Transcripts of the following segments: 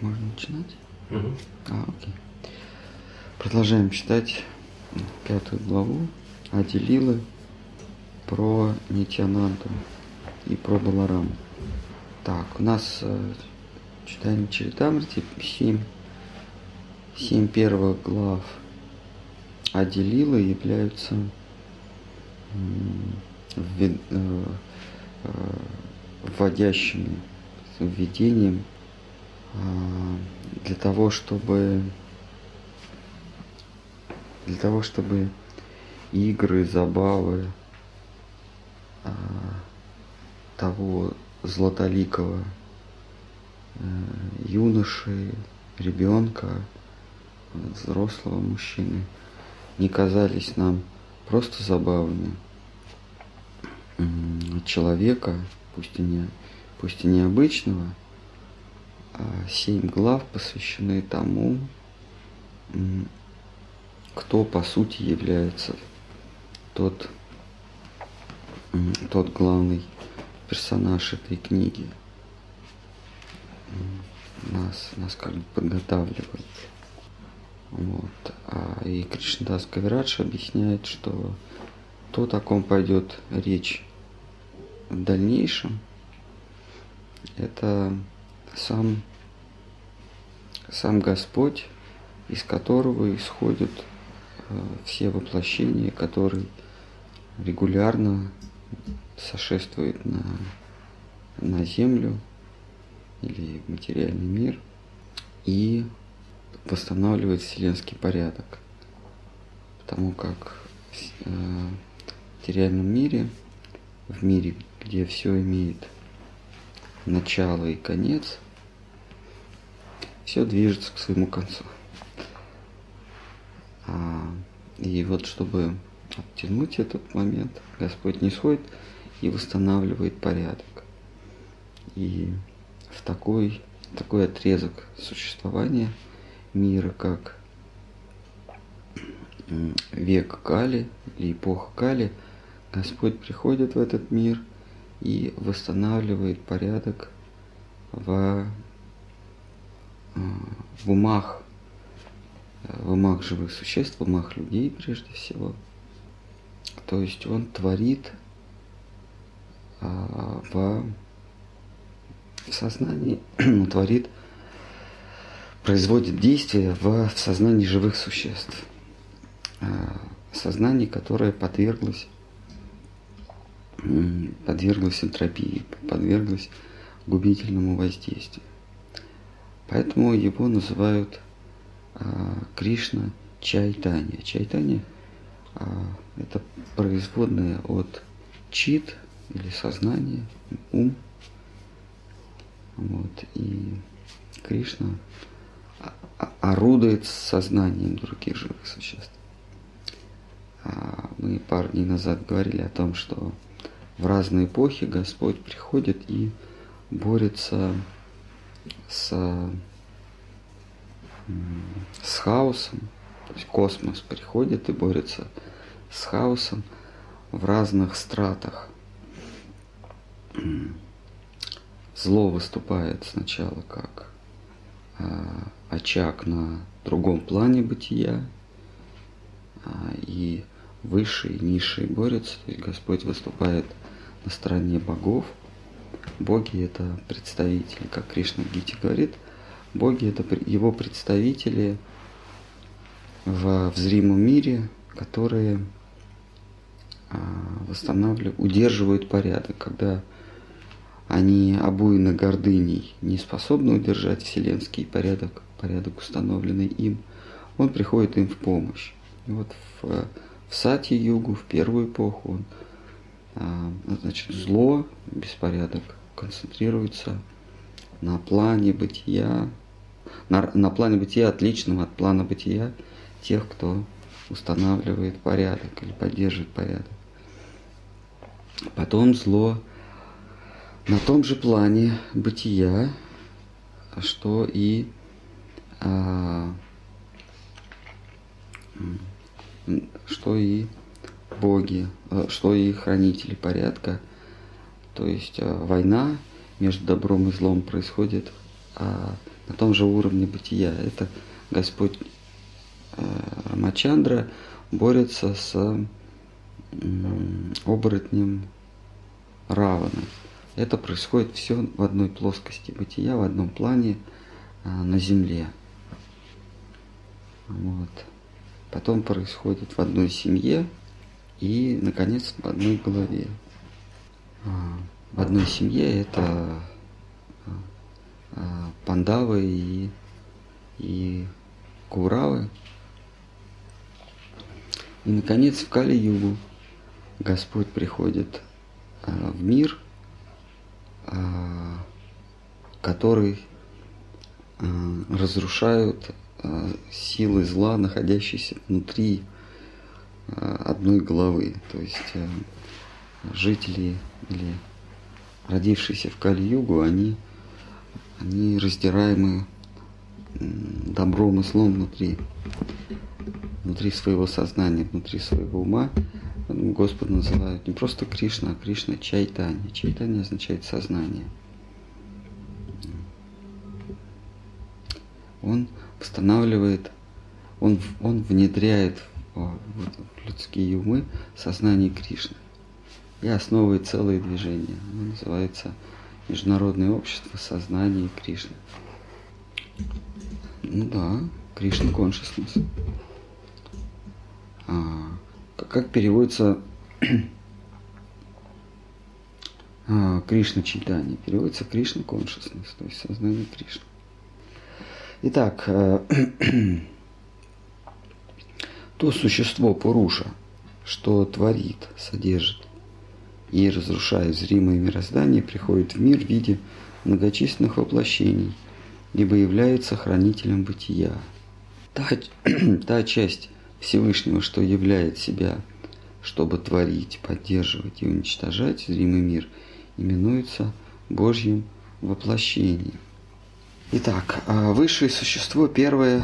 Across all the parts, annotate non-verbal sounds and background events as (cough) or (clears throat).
Можно начинать? Мгм. А, окей. Продолжаем читать пятую главу Аделилы про Нитянанту и про Балараму. Так, у нас э, читаем Чаритамрити, семь, семь первых глав Аделилы являются э, э, вводящими, введением для того, чтобы для того, чтобы игры, забавы а, того златоликого э, юноши, ребенка, взрослого мужчины не казались нам просто забавами человека, пусть и не, пусть и необычного, семь глав посвящены тому, кто по сути является тот, тот главный персонаж этой книги. Нас, нас как бы подготавливает. Вот. А и Кришнадас Кавирадж объясняет, что то, о ком пойдет речь в дальнейшем, это сам, сам Господь, из которого исходят э, все воплощения, который регулярно сошествует на, на землю или материальный мир и восстанавливает вселенский порядок. Потому как э, в материальном мире, в мире, где все имеет начало и конец, все движется к своему концу. А, и вот чтобы оттянуть этот момент, Господь не сходит и восстанавливает порядок. И в такой, такой отрезок существования мира, как век Кали или эпоха Кали, Господь приходит в этот мир и восстанавливает порядок в, э, в умах, э, в умах живых существ, в умах людей прежде всего. То есть он творит а, в, сознании, (clears throat) творит, производит действия в, сознании живых существ. А, Сознание, которое подверглось подверглась энтропии, подверглась губительному воздействию. Поэтому его называют а, Кришна Чайтанья. Чайтанья а, это производная от чит или сознание, ум. Вот, и Кришна а- а- орудует сознанием других живых существ. А, Мы пару дней назад говорили о том, что в разные эпохи Господь приходит и борется с, с хаосом. То есть космос приходит и борется с хаосом в разных стратах. Зло выступает сначала как а, очаг на другом плане бытия, а, и высшие и низшие борются, то есть Господь выступает на стороне богов. Боги это представители, как Кришна в Гите говорит, боги это его представители в, в зримом мире, которые а, восстанавливают, удерживают порядок, когда они обуены гордыней, не способны удержать вселенский порядок, порядок, установленный им, он приходит им в помощь. И вот в, в Сати-югу, в первую эпоху, он, значит, зло, беспорядок концентрируется на плане бытия, на, на плане бытия, отличном от плана бытия тех, кто устанавливает порядок или поддерживает порядок. Потом зло на том же плане бытия, что и а, что и боги, э, что и хранители порядка. То есть э, война между добром и злом происходит а, на том же уровне бытия. Это Господь э, Рамачандра борется с оборотнем Раваны. Это происходит все в одной плоскости бытия, в одном плане на Земле. Вот. Потом происходит в одной семье и, наконец, в одной голове. А, в одной семье это а, пандавы и, и куравы. И, наконец, в Кали-Югу Господь приходит а, в мир, который разрушают силы зла, находящиеся внутри одной головы. То есть жители или родившиеся в Кали-Югу, они, они раздираемы добром и злом внутри, внутри своего сознания, внутри своего ума. Господа называют не просто Кришна, а Кришна Чайтани. Чайтани означает сознание. Он восстанавливает, он, он внедряет в, в людские умы сознание Кришны и основывает целое движение. Оно называется Международное общество сознания Кришны. Ну да, Кришна Consciousness. А, как переводится (clears throat) а, Кришна читание? Переводится Кришна Consciousness, то есть сознание Кришны. Итак, э, (clears throat) то существо Пуруша, что творит, содержит и, разрушая зримое мироздание, приходит в мир в виде многочисленных воплощений, либо является хранителем бытия. Та, (clears throat) та часть Всевышнего, что являет себя, чтобы творить, поддерживать и уничтожать зримый мир, именуется Божьим воплощением. Итак, а высшее существо первое,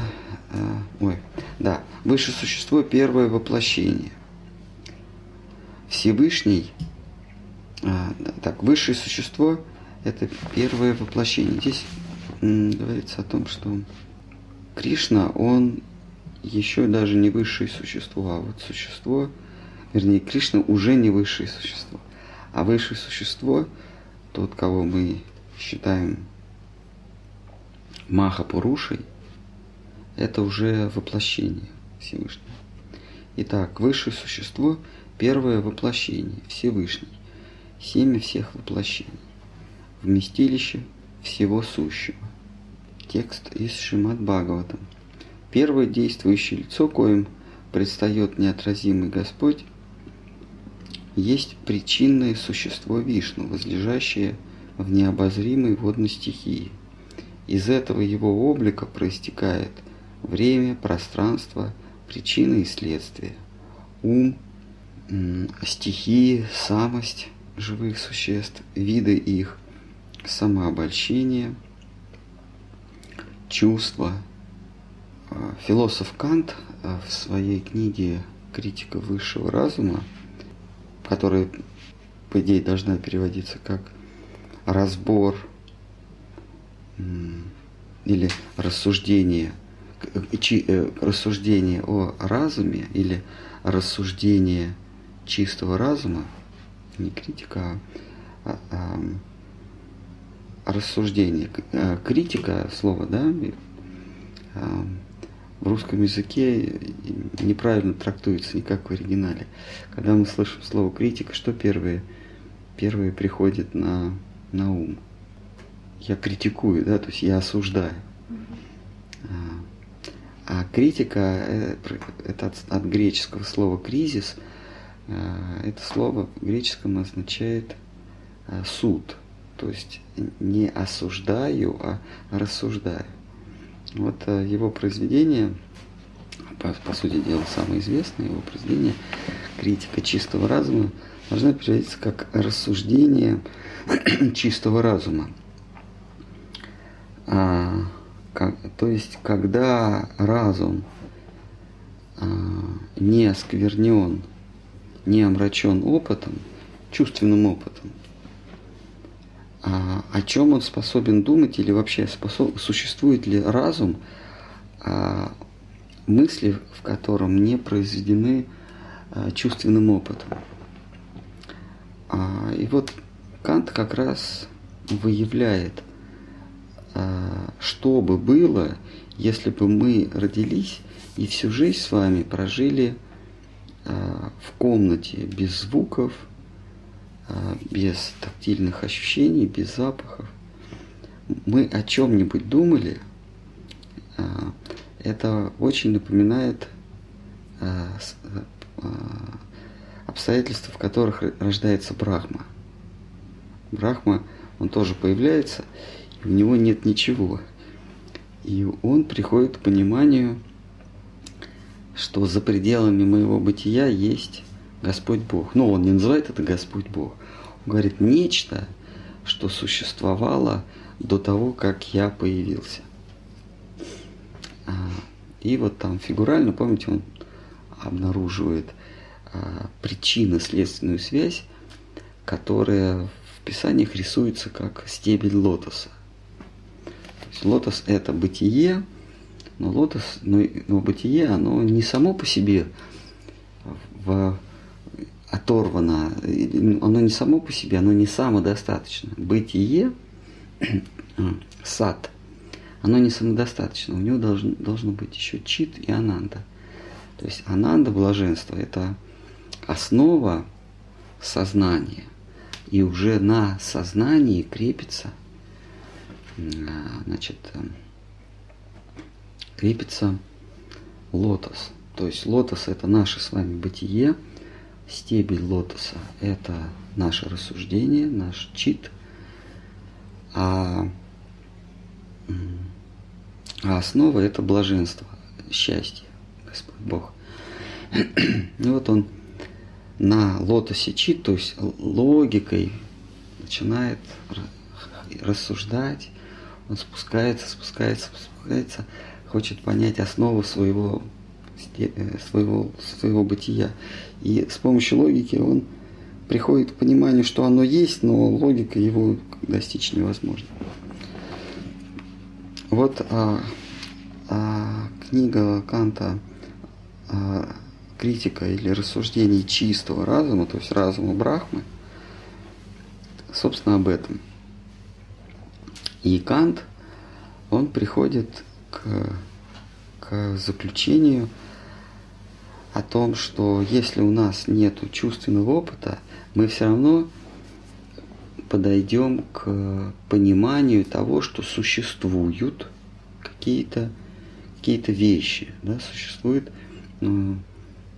а, ой, да, высшее существо первое воплощение. Всевышний а, так, высшее существо – это первое воплощение. Здесь говорится о том, что Кришна, он еще даже не высшее существо, а вот существо, вернее, Кришна уже не высшее существо. А высшее существо, тот, кого мы считаем Махапурушей, это уже воплощение Всевышнего. Итак, высшее существо – первое воплощение, Всевышний семя всех воплощений, вместилище всего сущего. Текст из Шимат Бхагаватам. Первое действующее лицо, коим предстает неотразимый Господь, есть причинное существо Вишну, возлежащее в необозримой водной стихии. Из этого его облика проистекает время, пространство, причины и следствия, ум, стихии, самость, живых существ, виды их, самообольщение, чувства. А, философ Кант а, в своей книге «Критика высшего разума», которая, по идее, должна переводиться как разбор или рассуждение, э, рассуждение о разуме или рассуждение чистого разума – не критика, а, а, рассуждение. А, критика слово, да, в русском языке неправильно трактуется, не как в оригинале. Когда мы слышим слово критика, что первое, первое приходит на, на ум? Я критикую, да, то есть я осуждаю. А, а критика э, это от, от греческого слова кризис – Э, это слово в греческом означает э, суд. То есть не осуждаю, а рассуждаю. Вот его произведение, по, по сути дела, самое известное его произведение «Критика чистого разума» должна переводиться как «рассуждение чистого разума». А, как, то есть, когда разум а, не осквернен не омрачен опытом, чувственным опытом, а, о чем он способен думать или вообще способ, существует ли разум, а, мысли в котором не произведены а, чувственным опытом. А, и вот Кант как раз выявляет, что бы было, если бы мы родились и всю жизнь с вами прожили а, в комнате без звуков, а, без тактильных ощущений, без запахов. Мы о чем-нибудь думали, а, это очень напоминает обстоятельства, в которых рождается Брахма. Брахма, он тоже появляется, у него нет ничего. И он приходит к пониманию, что за пределами моего бытия есть Господь Бог. Но он не называет это Господь Бог. Он говорит нечто, что существовало до того, как я появился. А, и вот там фигурально, помните, он обнаруживает а, причинно-следственную связь, которая в Писаниях рисуется как стебель лотоса. Лотос – это бытие, но лотос, но, но бытие, оно не само по себе в, оторвано, оно не само по себе, оно не самодостаточно. Бытие, (clears throat) сад, оно не самодостаточно. У него должен, должно быть еще чит и ананда. То есть ананда, блаженство, это основа сознания. И уже на сознании крепится, значит, крепится лотос. То есть лотос это наше с вами бытие, стебель лотоса это наше рассуждение, наш чит, а, а основа это блаженство, счастье, Господь Бог. И (clears throat) вот он на лотосе чит, то есть логикой начинает рассуждать, он спускается, спускается, спускается, хочет понять основу своего, э, своего, своего бытия. И с помощью логики он приходит к пониманию, что оно есть, но логика его достичь невозможно. Вот а, а, книга Канта а, «Критика или рассуждение чистого разума», то есть разума Брахмы, собственно, об этом. И Кант, он приходит к, к заключению о том, что если у нас нет чувственного опыта, мы все равно подойдем к пониманию того, что существуют какие-то какие вещи, да, существует, ну,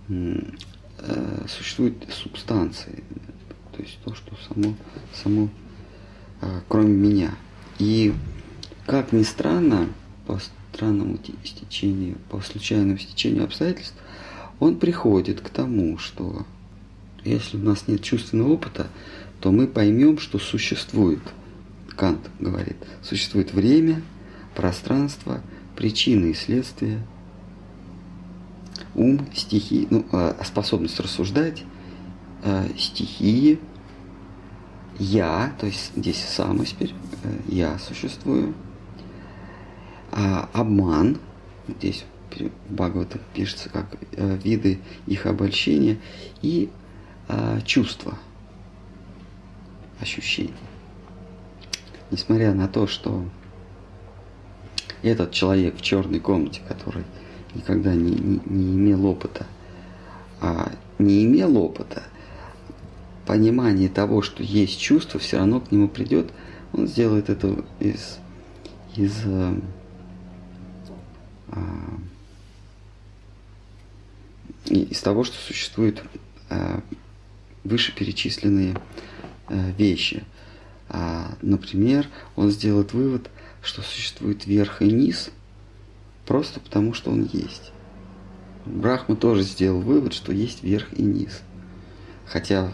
э, существуют субстанции, то есть то, что само, само э, кроме меня. И как ни странно, по странному стечению, по случайному стечению обстоятельств, он приходит к тому, что если у нас нет чувственного опыта, то мы поймем, что существует, Кант говорит, существует время, пространство, причины и следствия, ум, стихии, ну, а, способность рассуждать, а, стихии, я, то есть здесь самость, теперь э, я существую, а, обман, здесь Бхагавата пишется как э, виды их обольщения и а, чувства, ощущения. Несмотря на то, что этот человек в черной комнате, который никогда не, не, не имел опыта, а не имел опыта, понимание того, что есть чувство, все равно к нему придет, он сделает это из, из э, а, из того, что существуют а, вышеперечисленные а, вещи. Например, он сделает вывод, что существует верх и низ, просто потому что он есть. Брахма тоже сделал вывод, что есть верх и низ. Хотя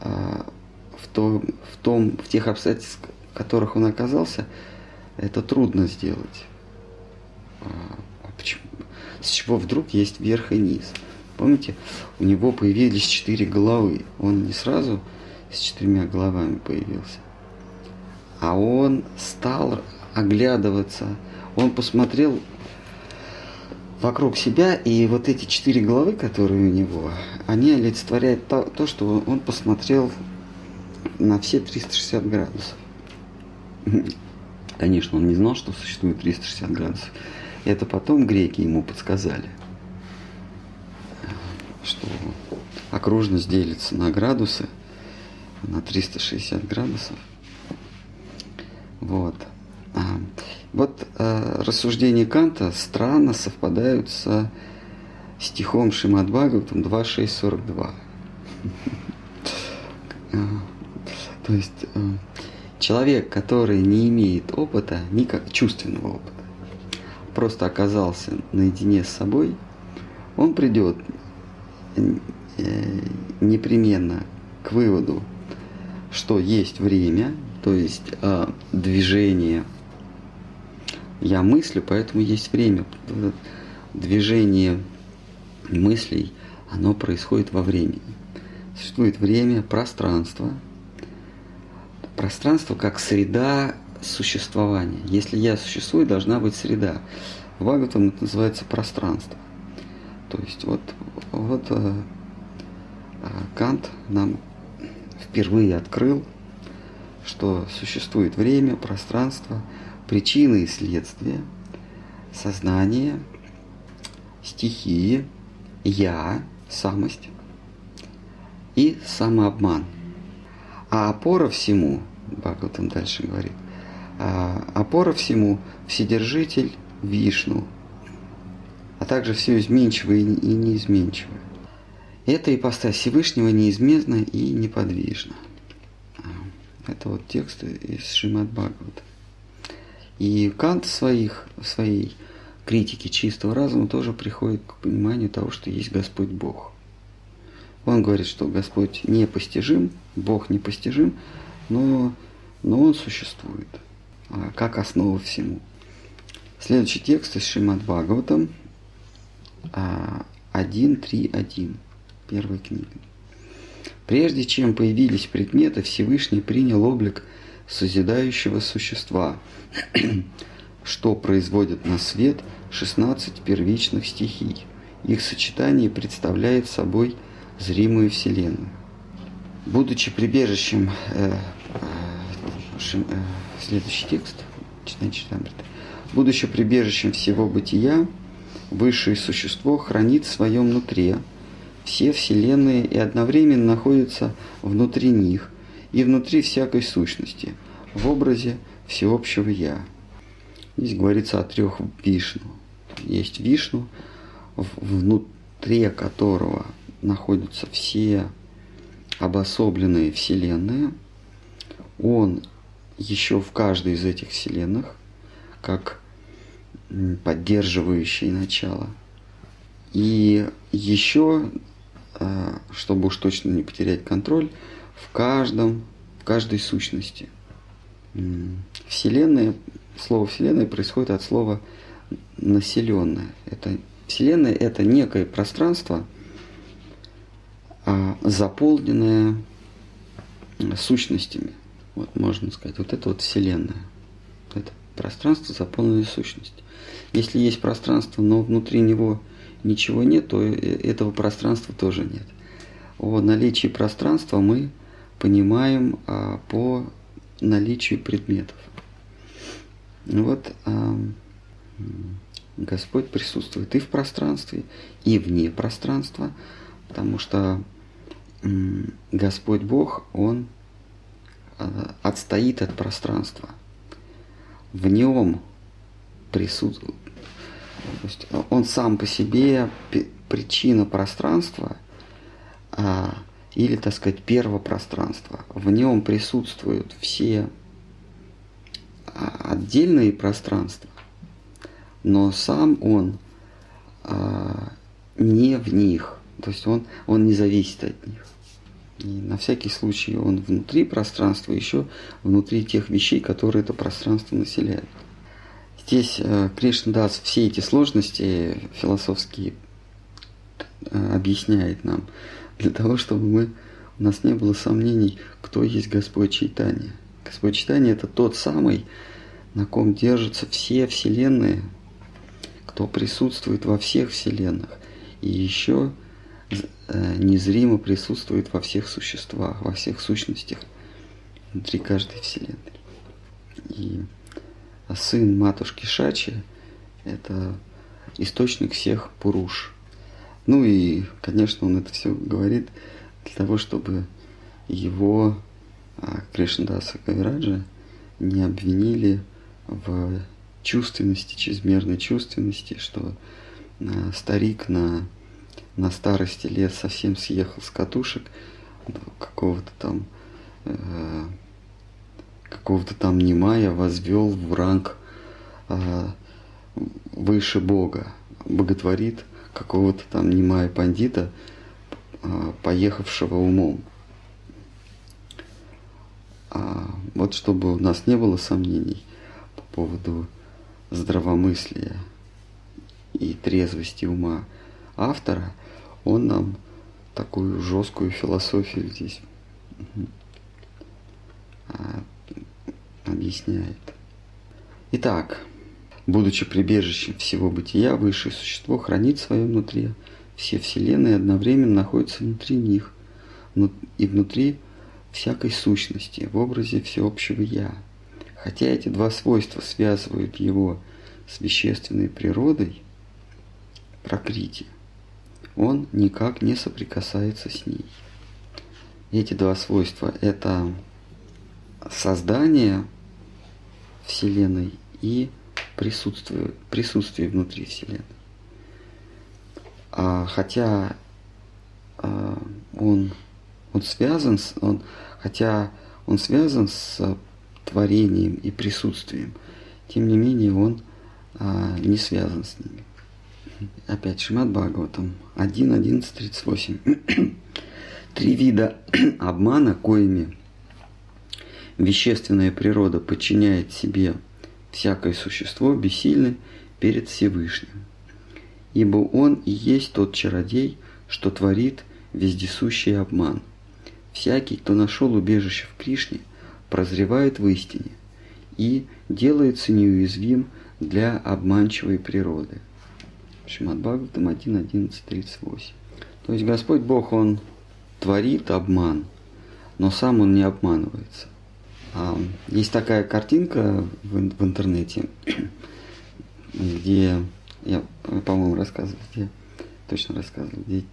в том, в, том, в тех обстоятельствах, в которых он оказался, это трудно сделать. А, а почему? С чего вдруг есть верх и низ? Помните, у него появились четыре головы. Он не сразу с четырьмя головами появился, а он стал оглядываться, он посмотрел вокруг себя, и вот эти четыре головы, которые у него, они олицетворяют то, то что он посмотрел на все 360 градусов. Конечно, он не знал, что существует 360 градусов. Это потом греки ему подсказали, что окружность делится на градусы, на 360 градусов. Вот. А, вот а, рассуждения Канта странно совпадают со стихом Шимат Бхагаватам 2.6.42. А, то есть а, человек, который не имеет опыта, никак чувственного опыта, просто оказался наедине с собой, он придет э, непременно к выводу, что есть время, то есть э, движение. Я мыслю, поэтому есть время. Движение мыслей, оно происходит во времени. Существует время, пространство. Пространство как среда существования. Если я существую, должна быть среда. В Бхагаватам это называется пространство. То есть вот, вот э, Кант нам впервые открыл, что существует время, пространство, причины и следствия, сознание, стихии, я, самость и самообман. А опора всему, Бхагаватам дальше говорит, а опора всему – Вседержитель Вишну, а также все изменчивое и неизменчивое. Это ипостась Всевышнего неизменна и неподвижна. Это вот текст из Шримад Бхагавата. И Кант в, своих, в своей критике чистого разума тоже приходит к пониманию того, что есть Господь Бог. Он говорит, что Господь непостижим, Бог непостижим, но, но Он существует а как основа всему. Следующий текст из Шримад Бхагаватам 1.3.1 первой книги. Прежде чем появились предметы, Всевышний принял облик созидающего существа, (clears throat) что производит на свет 16 первичных стихий. Их сочетание представляет собой зримую Вселенную. Будучи прибежищем, э, э, э, следующий текст, будучи прибежищем всего бытия, высшее существо хранит в своем нутре все вселенные и одновременно находятся внутри них и внутри всякой сущности, в образе всеобщего Я. Здесь говорится о трех Вишну. Есть Вишну, внутри которого находятся все обособленные вселенные. Он еще в каждой из этих вселенных, как поддерживающее начало. И еще, а, чтобы уж точно не потерять контроль, в каждом, в каждой сущности. Вселенная, слово Вселенная происходит от слова населенная. Это, Вселенная – это некое пространство, а, заполненное сущностями. Вот можно сказать, вот это вот Вселенная. Это пространство, заполненное сущностью. Если есть пространство, но внутри него ничего нет, то этого пространства тоже нет. О наличии пространства мы понимаем а, по наличию предметов. Вот Господь присутствует и в пространстве, и вне пространства, потому что Господь Бог, Он а, отстоит от пространства. В нем присутствует, он сам по себе причина пространства, а, или, так сказать, первопространство. В нем присутствуют все а, отдельные пространства, но сам он а, не в них, то есть он, он не зависит от них. И на всякий случай он внутри пространства, еще внутри тех вещей, которые это пространство населяют. Здесь э, Кришна даст все эти сложности философские э, объясняет нам, для того, чтобы мы, у нас не было сомнений, кто есть Господь Чайтания, Господь читания – это тот самый, на ком держатся все вселенные, кто присутствует во всех вселенных и еще э, незримо присутствует во всех существах, во всех сущностях внутри каждой вселенной. И сын матушки Шачи – это источник всех пуруш. Ну и, конечно, он это все говорит для того, чтобы его а, Кришнадаса Кавираджа не обвинили в чувственности, чрезмерной чувственности, что а, старик на, на старости лет совсем съехал с катушек какого-то там э, какого-то там Немая возвел в ранг э, выше Бога, боготворит какого-то там Немая пандита, э, поехавшего умом. А вот чтобы у нас не было сомнений по поводу здравомыслия и трезвости ума автора, он нам такую жесткую философию здесь а, объясняет. Итак, будучи прибежищем всего бытия, высшее существо хранит свое внутри. Все вселенные одновременно находятся внутри них и внутри всякой сущности в образе всеобщего «я». Хотя эти два свойства связывают его с вещественной природой, прокрити, он никак не соприкасается с ней. Эти два свойства – это создание Вселенной и присутствие, присутствие внутри Вселенной. А, хотя а, он, он связан с, он, хотя он связан с творением и присутствием, тем не менее он а, не связан с ними. Опять Шимат Бхагаватам 1.11.38. (clears throat) Три вида (clears throat) обмана, коими вещественная природа подчиняет себе всякое существо, бессильны перед Всевышним. Ибо он и есть тот чародей, что творит вездесущий обман. Всякий, кто нашел убежище в Кришне, прозревает в истине и делается неуязвим для обманчивой природы. Шимат Бхагаватам 1.11.38. То есть Господь Бог, Он творит обман, но сам Он не обманывается. А, есть такая картинка в, интернете, (coughs) где я, по-моему, рассказывал, где точно рассказывал, где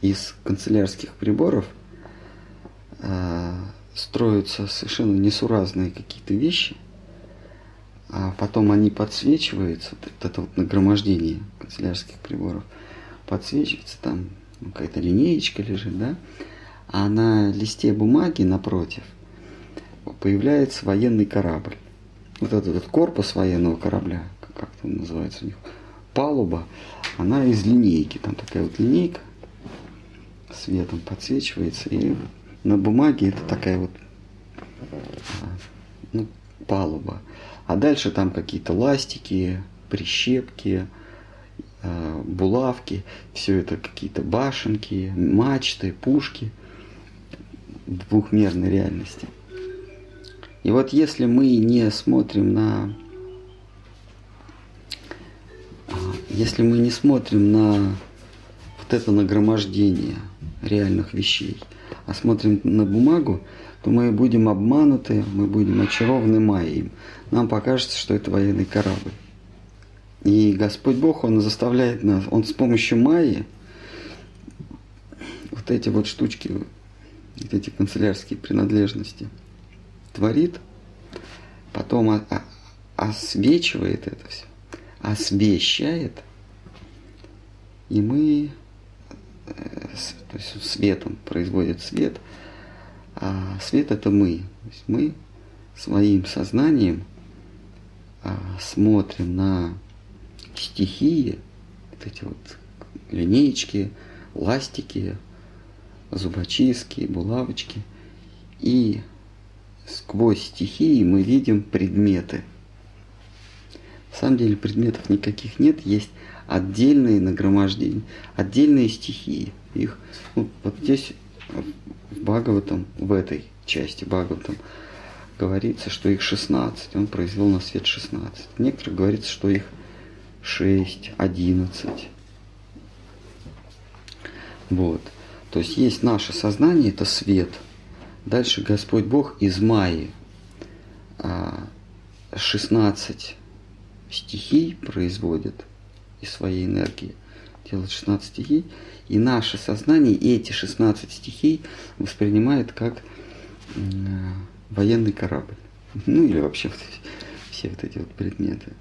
из канцелярских приборов э, строятся совершенно несуразные какие-то вещи, а потом они подсвечиваются, вот это вот нагромождение канцелярских приборов, подсвечивается, там какая-то линеечка лежит, да, а на листе бумаги напротив появляется военный корабль. Вот этот, этот корпус военного корабля, как это называется у них, палуба, она из линейки, там такая вот линейка светом подсвечивается, и на бумаге это такая вот ну, палуба. А дальше там какие-то ластики, прищепки, э, булавки, все это какие-то башенки, мачты, пушки в двухмерной реальности. И вот если мы не смотрим на а, если мы не смотрим на вот это нагромождение реальных вещей, а смотрим на бумагу, то мы будем обмануты, мы будем очарованы Майей. Нам покажется, что это военный корабль. И Господь Бог, Он заставляет нас, Он с помощью Майи вот эти вот штучки, вот эти канцелярские принадлежности творит, потом освечивает это все, освещает, и мы э, то есть светом производит свет – а свет это мы. То есть мы своим сознанием а, смотрим на стихии, вот эти вот линеечки, ластики, зубочистки, булавочки. И сквозь стихии мы видим предметы. На самом деле предметов никаких нет, есть отдельные нагромождения, отдельные стихии. Их ну, вот здесь в Бхагаватам, в этой части Бхагаватам, говорится, что их 16, он произвел на свет 16. В некоторых говорится, что их 6, 11. Вот. То есть есть наше сознание, это свет. Дальше Господь Бог из Майи 16 а, стихий производит из своей энергии. Делает 16 стихий. И наше сознание эти 16 стихий воспринимает как военный корабль. Ну или вообще все вот эти вот предметы.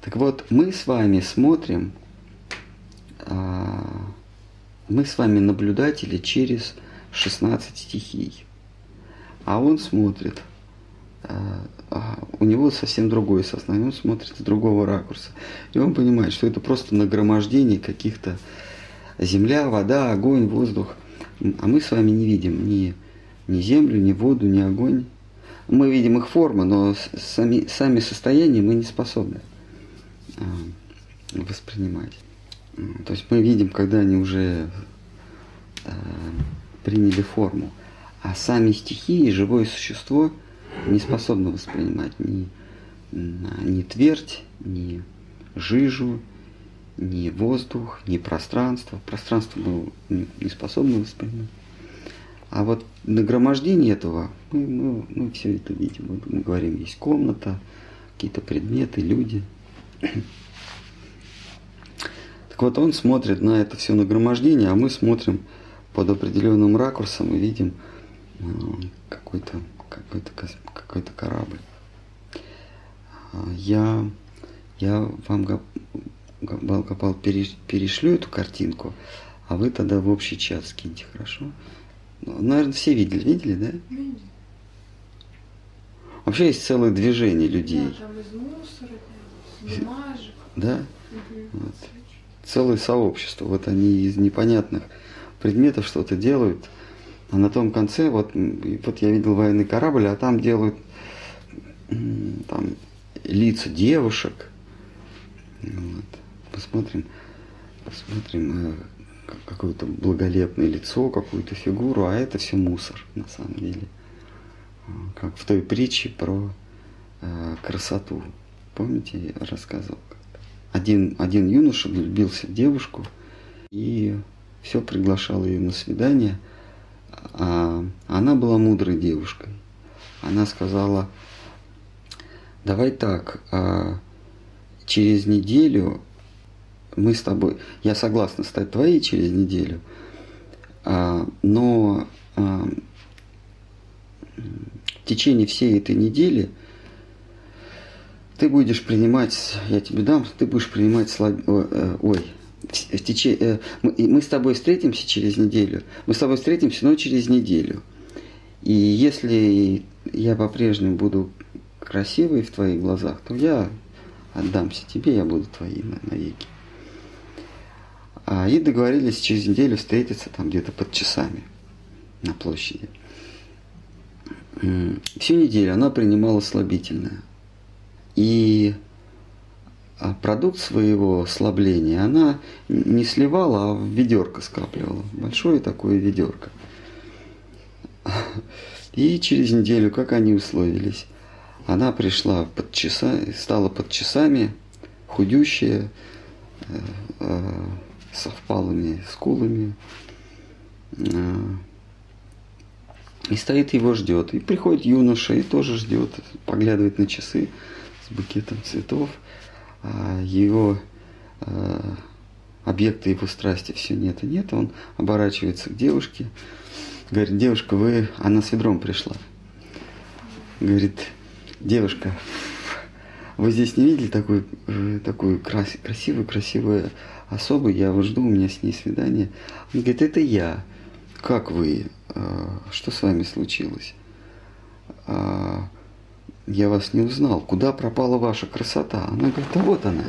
Так вот, мы с вами смотрим, а, мы с вами наблюдатели через 16 стихий. А он смотрит, а, а, у него совсем другое сознание, он смотрит с другого ракурса. И он понимает, что это просто нагромождение каких-то земля, вода, огонь, воздух. А мы с вами не видим ни, ни землю, ни воду, ни огонь. Мы видим их формы, но сами, сами состояния мы не способны а, воспринимать. То есть мы видим, когда они уже а, приняли форму. А сами стихии, живое существо не способно воспринимать ни, ни твердь, ни жижу, ни воздух, ни пространство. Пространство мы не способны воспринимать. А вот нагромождение этого, мы, мы, мы все это видим. Вот мы говорим, есть комната, какие-то предметы, люди. (clears throat) Так вот, он смотрит на это все нагромождение, а мы смотрим под определенным ракурсом и видим э, какой-то какой какой корабль. А я, я вам Балкопал перешлю эту картинку, а вы тогда в общий чат скиньте, хорошо? Ну, наверное, все видели, видели, да? Видели. Вообще есть целое движение людей. Да, там из мусора, из бумажек. Да? Угу. Вот. Целое сообщество. Вот они из непонятных предметов что-то делают. А на том конце, вот, вот я видел военный корабль, а там делают там лица девушек. Вот посмотрим, посмотрим э, какое-то благолепное лицо, какую-то фигуру, а это все мусор на самом деле. А, как в той притче про э, красоту. Помните, я рассказывал? Один, один юноша влюбился в девушку и все приглашал ее на свидание. А она была мудрой девушкой. Она сказала, давай так, а через неделю мы с тобой, я согласна стать твоей через неделю, а, но а, в течение всей этой недели ты будешь принимать, я тебе дам, ты будешь принимать слаб... Э, ой, в течение, э, мы с тобой встретимся через неделю, мы с тобой встретимся, но через неделю. И если я по-прежнему буду красивой в твоих глазах, то я отдамся тебе, я буду твоей навеки. А, и договорились через неделю встретиться там где-то под часами на площади. Всю неделю она принимала слабительное. И а, продукт своего ослабления она не сливала, а в ведерко скапливала. Большое такое ведерко. (laughs) И через неделю, как они условились, она пришла под часа, стала под часами, худющая, э, э, со впалыми скулами. А, и стоит его ждет. И приходит юноша и тоже ждет, поглядывает на часы с букетом цветов. А его а, объекта его страсти все нет и нет. Он оборачивается к девушке. Говорит, девушка, вы... Она с ведром пришла. Говорит, девушка, вы здесь не видели такую, э, такую красивую, красивую особо, я вот жду, у меня с ней свидание. Он говорит, это я. Как вы? А, что с вами случилось? А, я вас не узнал. Куда пропала ваша красота? Она говорит, да вот она.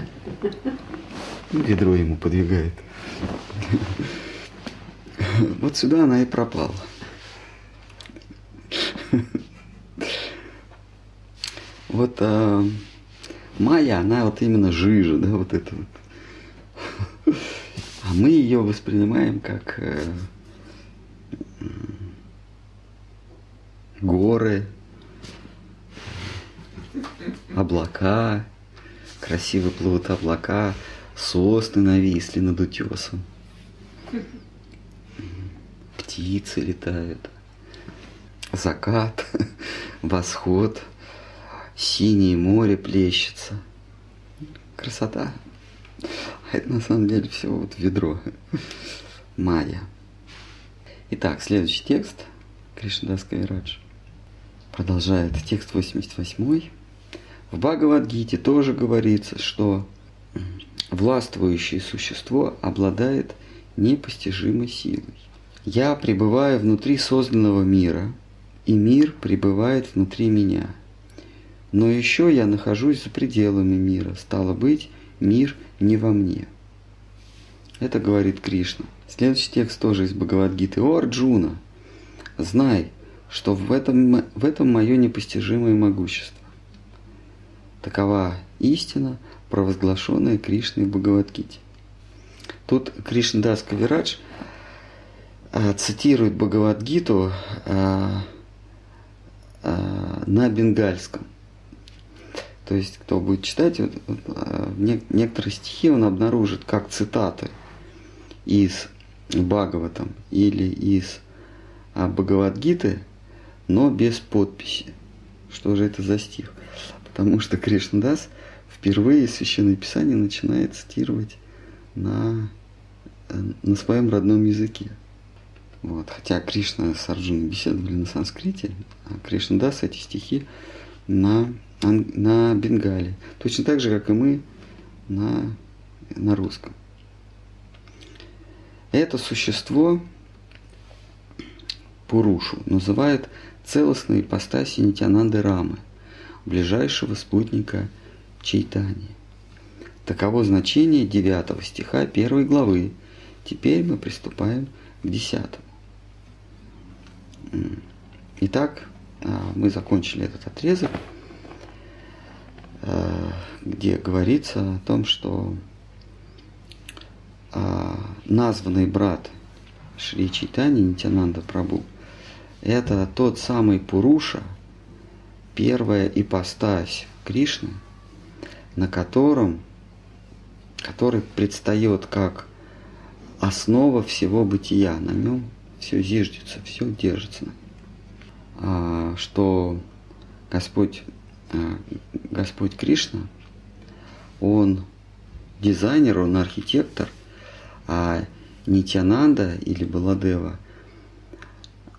Ведро ему подвигает. Вот сюда она и пропала. Вот а, Майя, она вот именно жижа, да, вот это вот. А мы ее воспринимаем как э, горы, облака, красиво плывут облака, сосны нависли над утесом. Птицы летают. Закат, (laughs) восход, синее море плещется. Красота. Это на самом деле все вот ведро. Майя. Итак, следующий текст. Кришнадас Кавирадж. Продолжает текст 88. В Бхагавадгите тоже говорится, что властвующее существо обладает непостижимой силой. Я пребываю внутри созданного мира, и мир пребывает внутри меня. Но еще я нахожусь за пределами мира, стало быть, мир не во мне. Это говорит Кришна. Следующий текст тоже из Бхагавадгиты. О, Арджуна, знай, что в этом, в этом мое непостижимое могущество. Такова истина, провозглашенная Кришной в Бхагавадгите. Тут Кришнадас Кавирадж а, цитирует Бхагавадгиту а, а, на бенгальском. То есть, кто будет читать, вот, а, некоторые стихи он обнаружит как цитаты из Бхагаватам или из а, Бхагавадгиты, но без подписи. Что же это за стих? Потому что Кришнадас впервые Священное Писание начинает цитировать на, э, на своем родном языке. Вот. Хотя Кришна с Арджуной беседовали на санскрите, а Кришнадас эти стихи на, на бенгале. Точно так же, как и мы на, на русском. Это существо Пурушу называют целостной ипостаси Нитянанды Рамы, ближайшего спутника Чайтани. Таково значение 9 стиха 1 главы. Теперь мы приступаем к 10. Итак, а, мы закончили этот отрезок, где говорится о том, что а, названный брат Шри Чайтани Нитянанда Прабу – это тот самый Пуруша, первая ипостась Кришны, на котором, который предстает как основа всего бытия. На нем все зиждется, все держится. А, что Господь, Господь Кришна, Он дизайнер, Он архитектор, а Нитянанда или Баладева –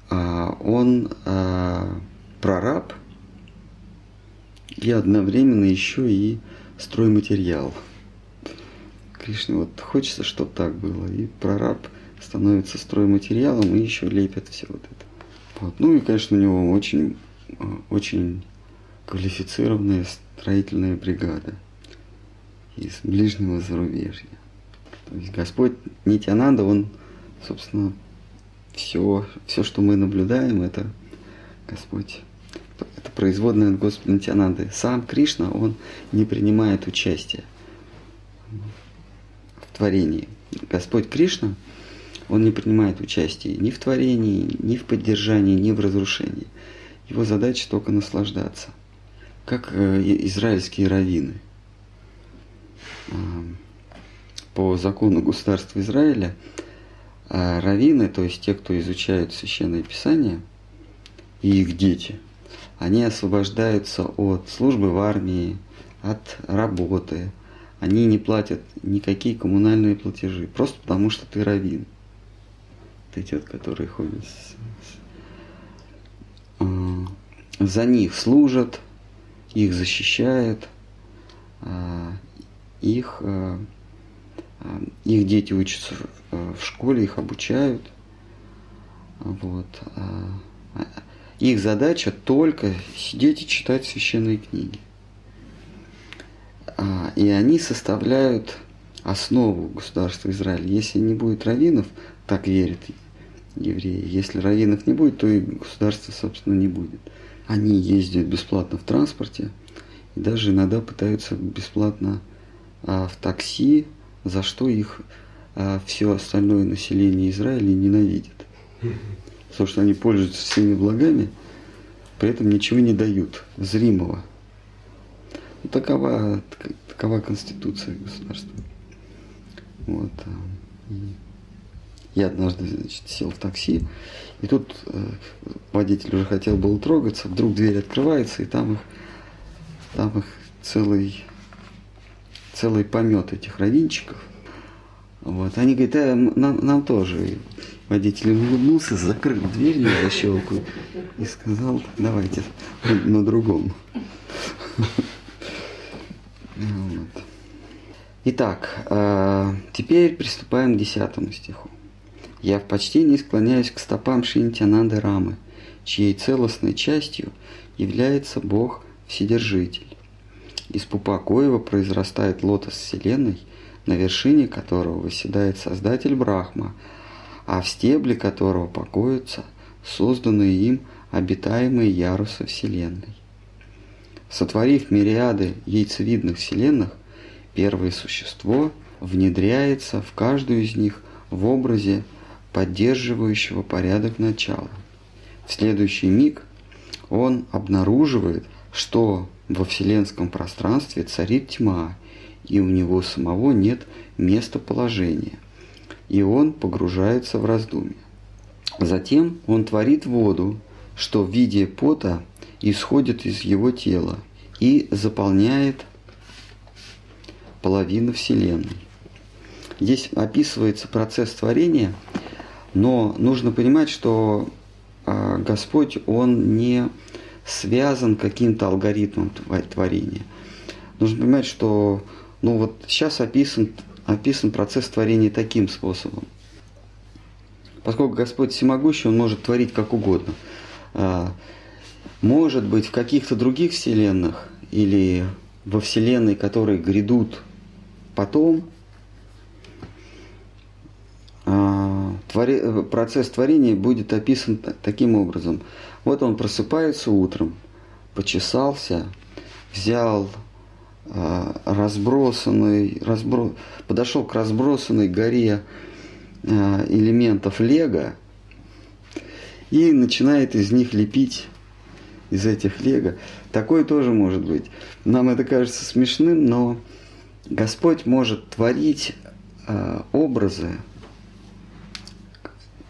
а, он а, прораб и одновременно еще и стройматериал. Кришне вот хочется, чтобы так было. И прораб становится стройматериалом и еще лепит все вот это. Вот. Ну и, конечно, у него очень, очень квалифицированная строительная бригада из ближнего зарубежья. То есть Господь Нитянанда, он, собственно, все, все, что мы наблюдаем, это Господь, это производное от Господа Нитянанды. Сам Кришна, он не принимает участия в творении. Господь Кришна, он не принимает участия ни в творении, ни в поддержании, ни в разрушении. Его задача только наслаждаться. Как э, израильские раввины. По закону государства Израиля – а раввины, то есть те, кто изучают священное писание, и их дети, они освобождаются от службы в армии, от работы. Они не платят никакие коммунальные платежи, просто потому что ты раввин. Ты те, которые ходят с, с, за них служат, их защищают, а, их а, а, их дети учатся э, в школе, их обучают. Вот. А, а, их задача только сидеть и читать священные книги. И они составляют основу государства Израиля. Если не будет раввинов, так верят евреи, если раввинов не будет, то и государства, собственно, не будет. Они ездят бесплатно в транспорте и даже иногда пытаются бесплатно в такси за что их а, все остальное население Израиля ненавидит. Потому что они пользуются всеми благами, при этом ничего не дают зримого. Такова, такова конституция государства. Вот. А, и я однажды значит, сел в такси, и тут э, водитель уже хотел был трогаться, вдруг дверь открывается, и там их, там их целый, целый помет этих равинчиков. Вот. Они говорят, э, нам, нам тоже. И водитель улыбнулся, закрыл дверь на защелку и сказал, давайте на другом. Итак, э, теперь приступаем к десятому стиху. «Я в почтении склоняюсь к стопам Шинтянанды Рамы, чьей целостной частью является Бог Вседержитель. Из пупа Коева произрастает лотос Вселенной, на вершине которого восседает Создатель Брахма, а в стебле которого покоятся созданные им обитаемые ярусы Вселенной. Сотворив мириады яйцевидных вселенных, первое существо внедряется в каждую из них в образе поддерживающего порядок начала. В следующий миг он обнаруживает, что во вселенском пространстве царит тьма, и у него самого нет местоположения, и он погружается в раздумье. Затем он творит воду, что в виде пота исходит из его тела и заполняет половина Вселенной. Здесь описывается процесс творения, но нужно понимать, что а, Господь, Он не связан каким-то алгоритмом творения. Нужно понимать, что ну вот сейчас описан, описан процесс творения таким способом. Поскольку Господь всемогущий, Он может творить как угодно. А, может быть, в каких-то других вселенных или во вселенной, которые грядут Потом а, процесс творения будет описан таким образом. Вот он просыпается утром, почесался, взял а, разбросанный, разбро... подошел к разбросанной горе а, элементов лего и начинает из них лепить из этих лего. Такое тоже может быть. Нам это кажется смешным, но Господь может творить э, образы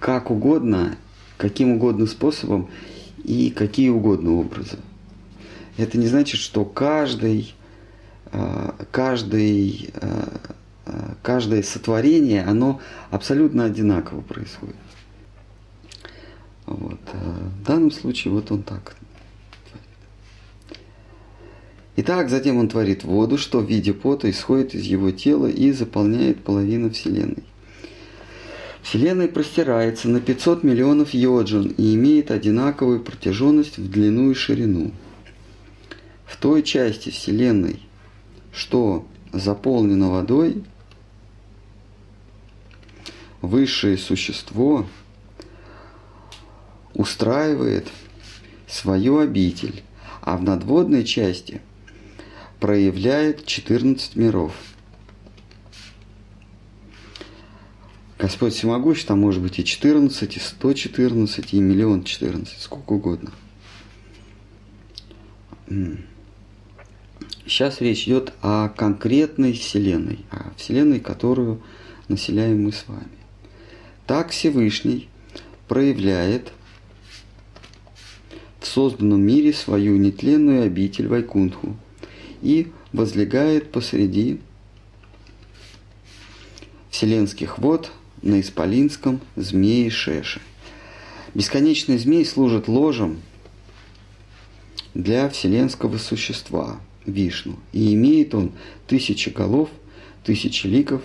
как угодно, каким угодно способом и какие угодно образы. Это не значит, что каждый, э, каждый, э, каждое сотворение, оно абсолютно одинаково происходит. Вот. В данном случае вот он так Итак, затем он творит воду, что в виде пота исходит из его тела и заполняет половину Вселенной. Вселенная простирается на 500 миллионов йоджин и имеет одинаковую протяженность в длину и ширину. В той части Вселенной, что заполнено водой, высшее существо устраивает свою обитель, а в надводной части – проявляет 14 миров. Господь всемогущ, там может быть и 14, и 114, и миллион 14, сколько угодно. Сейчас речь идет о конкретной Вселенной, о Вселенной, которую населяем мы с вами. Так Всевышний проявляет в созданном мире свою нетленную обитель Вайкунтху – и возлегает посреди вселенских вод на исполинском змее Шеши. Бесконечный змей служит ложем для вселенского существа Вишну. И имеет он тысячи голов, тысячи ликов,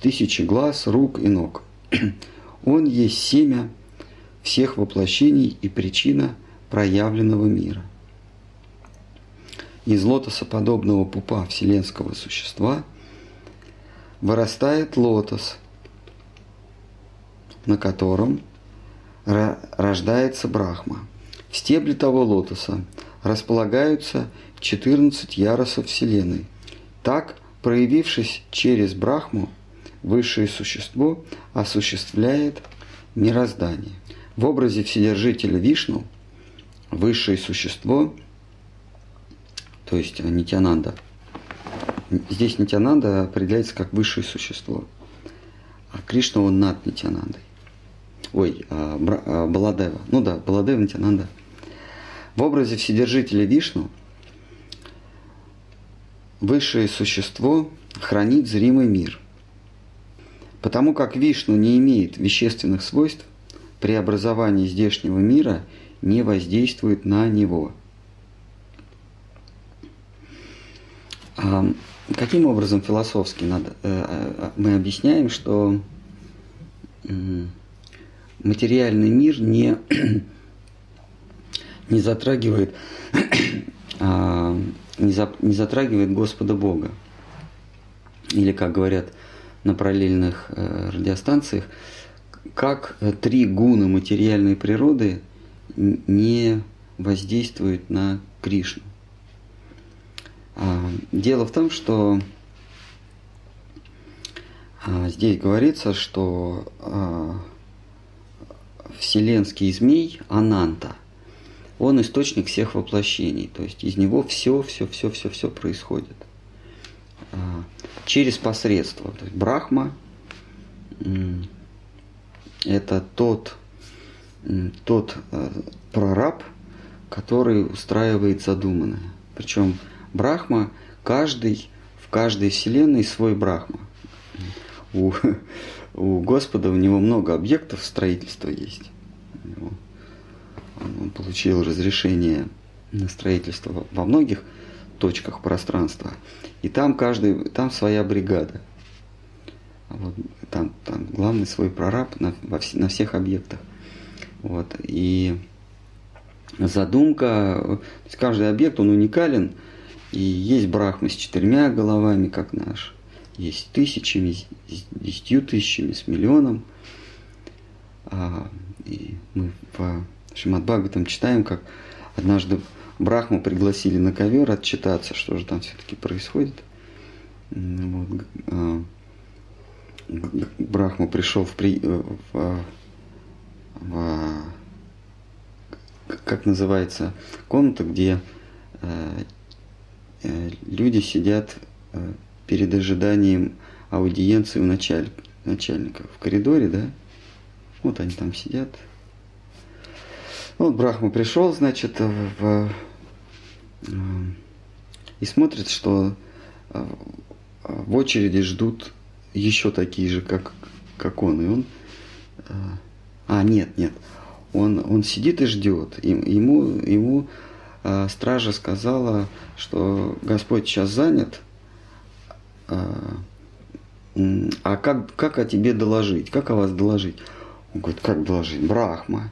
тысячи глаз, рук и ног. (clears throat) Он есть семя всех воплощений и причина проявленного мира из лотосоподобного пупа вселенского существа вырастает лотос, на котором рождается Брахма. В стебле того лотоса располагаются 14 ярусов Вселенной. Так, проявившись через Брахму, высшее существо осуществляет мироздание. В образе Вседержителя Вишну высшее существо – то есть Нитянанда. Здесь Нитянанда определяется как высшее существо. А Кришна, он над Нитянандой. Ой, а, а, Баладева. Ну да, Баладева Нитянанда. В образе Вседержителя Вишну высшее существо хранит зримый мир. Потому как Вишну не имеет вещественных свойств, преобразование здешнего мира не воздействует на него. Каким образом философски надо, э, э, мы объясняем, что материальный мир не, (clears throat) не затрагивает (clears throat) а, не, за, не затрагивает Господа Бога. Или, как говорят на параллельных э, радиостанциях, как три гуна материальной природы не воздействуют на Кришну. А, дело в том, что а, здесь говорится, что а, вселенский змей Ананта, он источник всех воплощений, то есть из него все, все, все, все, все происходит через посредство. То есть Брахма – это тот, тот э, прораб, который устраивает задуманное. Причем Брахма, каждый, в каждой вселенной свой Брахма. У, у Господа у него много объектов строительства есть. Он получил разрешение на строительство во многих точках пространства. И там каждый, там своя бригада. Вот, там, там главный свой прораб на, во на всех объектах. Вот, и задумка, то есть каждый объект, он уникален, и есть Брахма с четырьмя головами, как наш. Есть тысячами, с десятью тысячами, с миллионом. А, и мы в Шимат там читаем, как однажды Брахму пригласили на ковер отчитаться, что же там все-таки происходит. Вот. А, Брахма пришел в, при, э, в, в, как называется, комната, где Э, люди сидят э, перед ожиданием аудиенции у началь, начальника в коридоре, да? Вот они там сидят. Вот Брахма пришел, значит, в, э, и смотрит, что в очереди ждут еще такие же, как, как он. И он... А, нет, нет. Он, он сидит и ждет. Ему, ему а, стража сказала, что Господь сейчас занят, а, а как, как о тебе доложить? Как о вас доложить? Он говорит, как доложить? Брахма.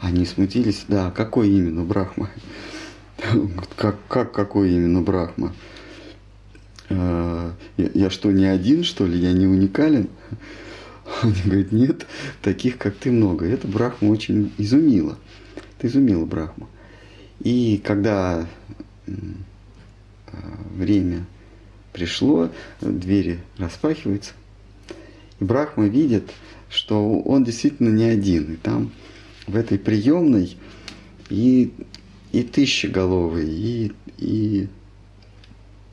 Они смутились, да, какой именно Брахма? Как, как какой именно Брахма? А, я, я что, не один, что ли? Я не уникален? Он говорит, нет, таких, как ты, много. Это Брахма очень изумило изумила Брахму. И когда время пришло, двери распахиваются, и Брахма видит, что он действительно не один. И там в этой приемной и, и тысячеголовый, и, и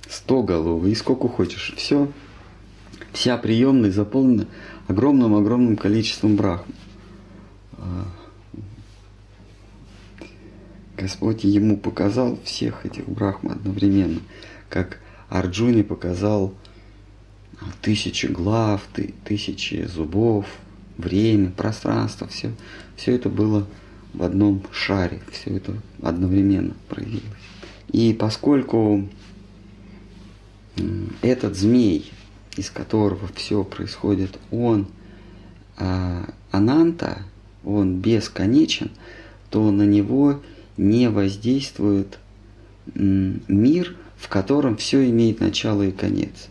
стоголовый, и сколько хочешь. Все, вся приемная заполнена огромным-огромным количеством брахм. Господь ему показал всех этих брахм одновременно, как Арджуне показал тысячи глав, тысячи зубов, время, пространство, все, все это было в одном шаре, все это одновременно проявилось. И поскольку этот змей, из которого все происходит, он а, ананта, он бесконечен, то на него не воздействует мир, в котором все имеет начало и конец.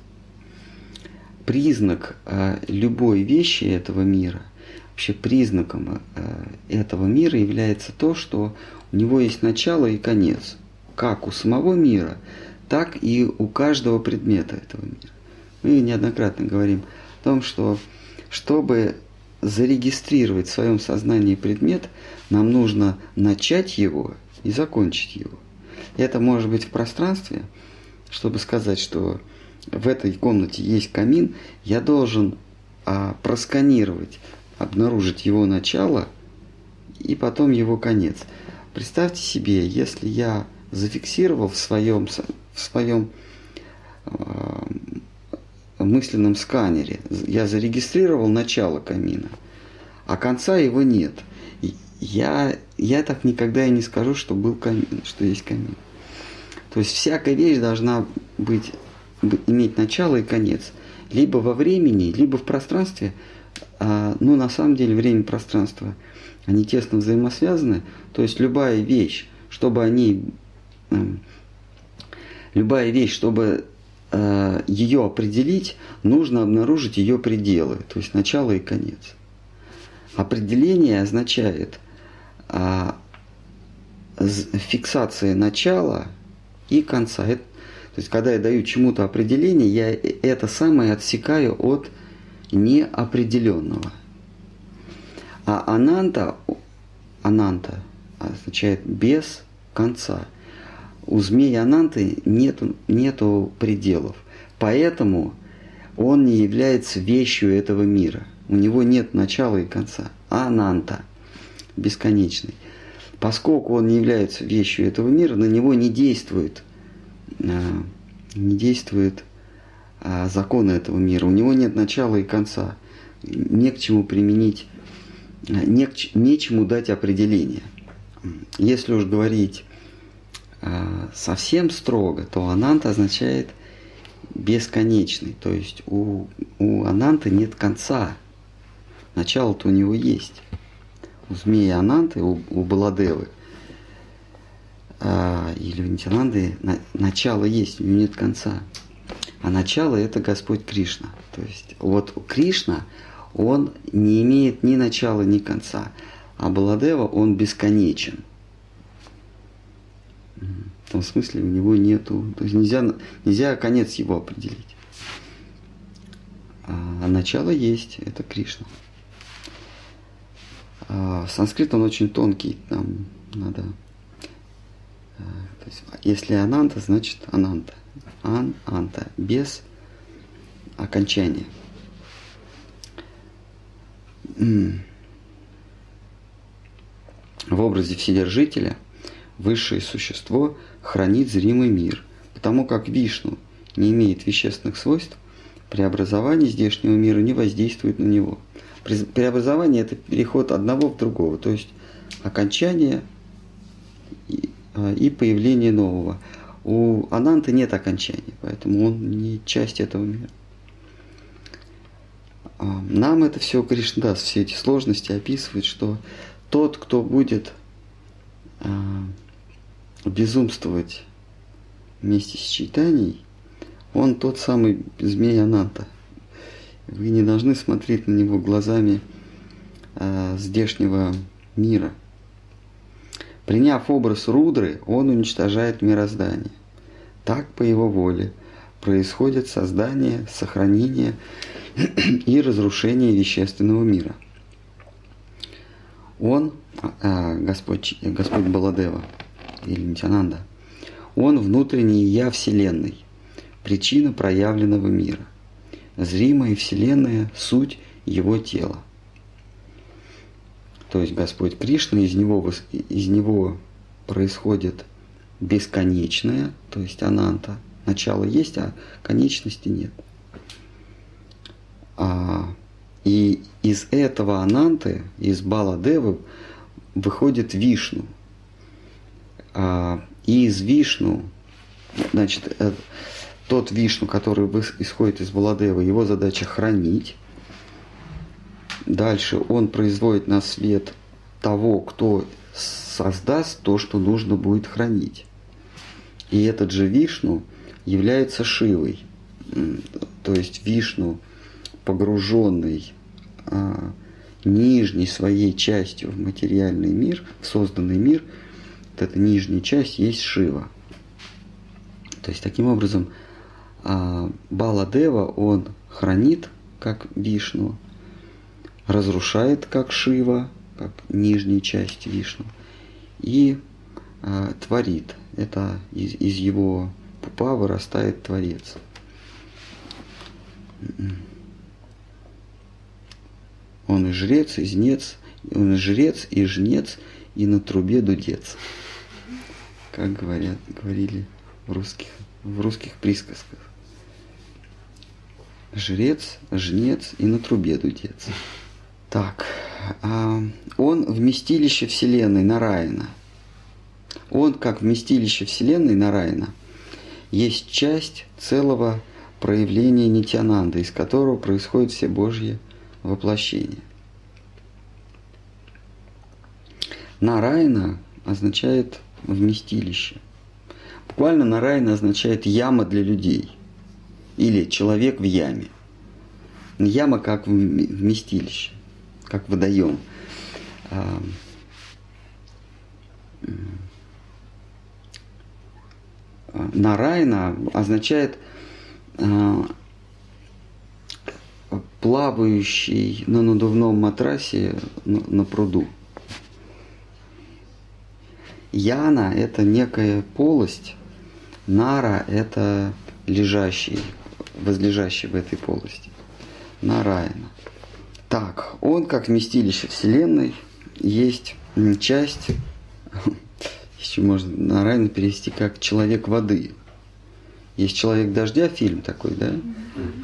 Признак а, любой вещи этого мира, вообще признаком а, этого мира является то, что у него есть начало и конец, как у самого мира, так и у каждого предмета этого мира. Мы неоднократно говорим о том, что чтобы зарегистрировать в своем сознании предмет, нам нужно начать его и закончить его. Это может быть в пространстве, чтобы сказать, что в этой комнате есть камин, я должен а, просканировать, обнаружить его начало и потом его конец. Представьте себе, если я зафиксировал в своем, в своем э, мысленном сканере, я зарегистрировал начало камина, а конца его нет. Я, я так никогда и не скажу, что был камин, что есть камин. То есть всякая вещь должна быть, иметь начало и конец. Либо во времени, либо в пространстве. А, ну, на самом деле, время и пространство, они тесно взаимосвязаны. То есть любая вещь, чтобы они... Эм, любая вещь, чтобы ее определить, нужно обнаружить ее пределы, то есть начало и конец. Определение означает а, фиксация начала и конца. Это, то есть, когда я даю чему-то определение, я это самое отсекаю от неопределенного. А ананта, ананта означает без конца. У змеи ананты нету, нету пределов. Поэтому он не является вещью этого мира. У него нет начала и конца. Ананта – бесконечный. Поскольку он не является вещью этого мира, на него не действует, а, не действует а, законы этого мира. У него нет начала и конца. Не к чему применить, а, не к, нечему дать определение. Если уж говорить совсем строго, то ананта означает бесконечный. То есть у, у ананта нет конца. Начало-то у него есть. У змеи Ананты, у, у Баладевы а, или у Нитянанды на, начало есть, у него нет конца. А начало это Господь Кришна. То есть вот Кришна, он не имеет ни начала, ни конца. А Баладева, он бесконечен. В том смысле у него нету, то есть нельзя, нельзя конец его определить. А, а начало есть, это Кришна. А, санскрит, он очень тонкий, там надо... А, то есть, если ананта, значит ананта. Ан, анта, без окончания. В образе Вседержителя высшее существо хранит зримый мир, потому как Вишну не имеет вещественных свойств, преобразование здешнего мира не воздействует на него – Преобразование – это переход одного в другого, то есть окончание и а, появление нового. У Ананты нет окончания, поэтому он не часть этого мира. А, нам это все Кришнадас, все эти сложности описывает, что тот, кто будет а, безумствовать вместе с читанием, он тот самый змей Ананта – вы не должны смотреть на него глазами э, здешнего мира. Приняв образ Рудры, он уничтожает мироздание. Так, по его воле, происходит создание, сохранение и разрушение вещественного мира. Он, э, Господь, Господь Баладева или Нитянанда, он внутренний я Вселенной, причина проявленного мира зримая Вселенная – суть Его тела. То есть Господь Кришна, из него, из него происходит бесконечное, то есть ананта. Начало есть, а конечности нет. А, и из этого ананты, из Баладевы, выходит Вишну. А, и из Вишну, значит, э, тот Вишну, который исходит из Баладева, его задача хранить. Дальше он производит на свет того, кто создаст то, что нужно будет хранить. И этот же Вишну является Шивой. То есть Вишну, погруженный а, нижней своей частью в материальный мир, в созданный мир, вот эта нижняя часть есть Шива. То есть таким образом а Баладева он хранит, как Вишну, разрушает, как Шива, как нижняя часть Вишну, и э, творит. Это из, из его пупа вырастает Творец. Он и жрец, и жнец, он и жрец, и жнец, и на трубе дудец. Как говорят, говорили в русских, в русских присказках. Жрец, жнец и на трубе дудец. Так, а он вместилище Вселенной Нараина. Он, как вместилище Вселенной Нараина, есть часть целого проявления Нитянанда, из которого происходит все Божье воплощение. Нарайна означает вместилище. Буквально Нарайна означает яма для людей или человек в яме. Яма как вместилище, как водоем. А, Нарайна означает а, плавающий на надувном матрасе на пруду. Яна – это некая полость, Нара – это лежащий, возлежащий в этой полости. Нараина. Так, он как вместилище Вселенной есть часть, (laughs) еще можно Нарайна перевести как человек воды. Есть человек дождя, фильм такой, да?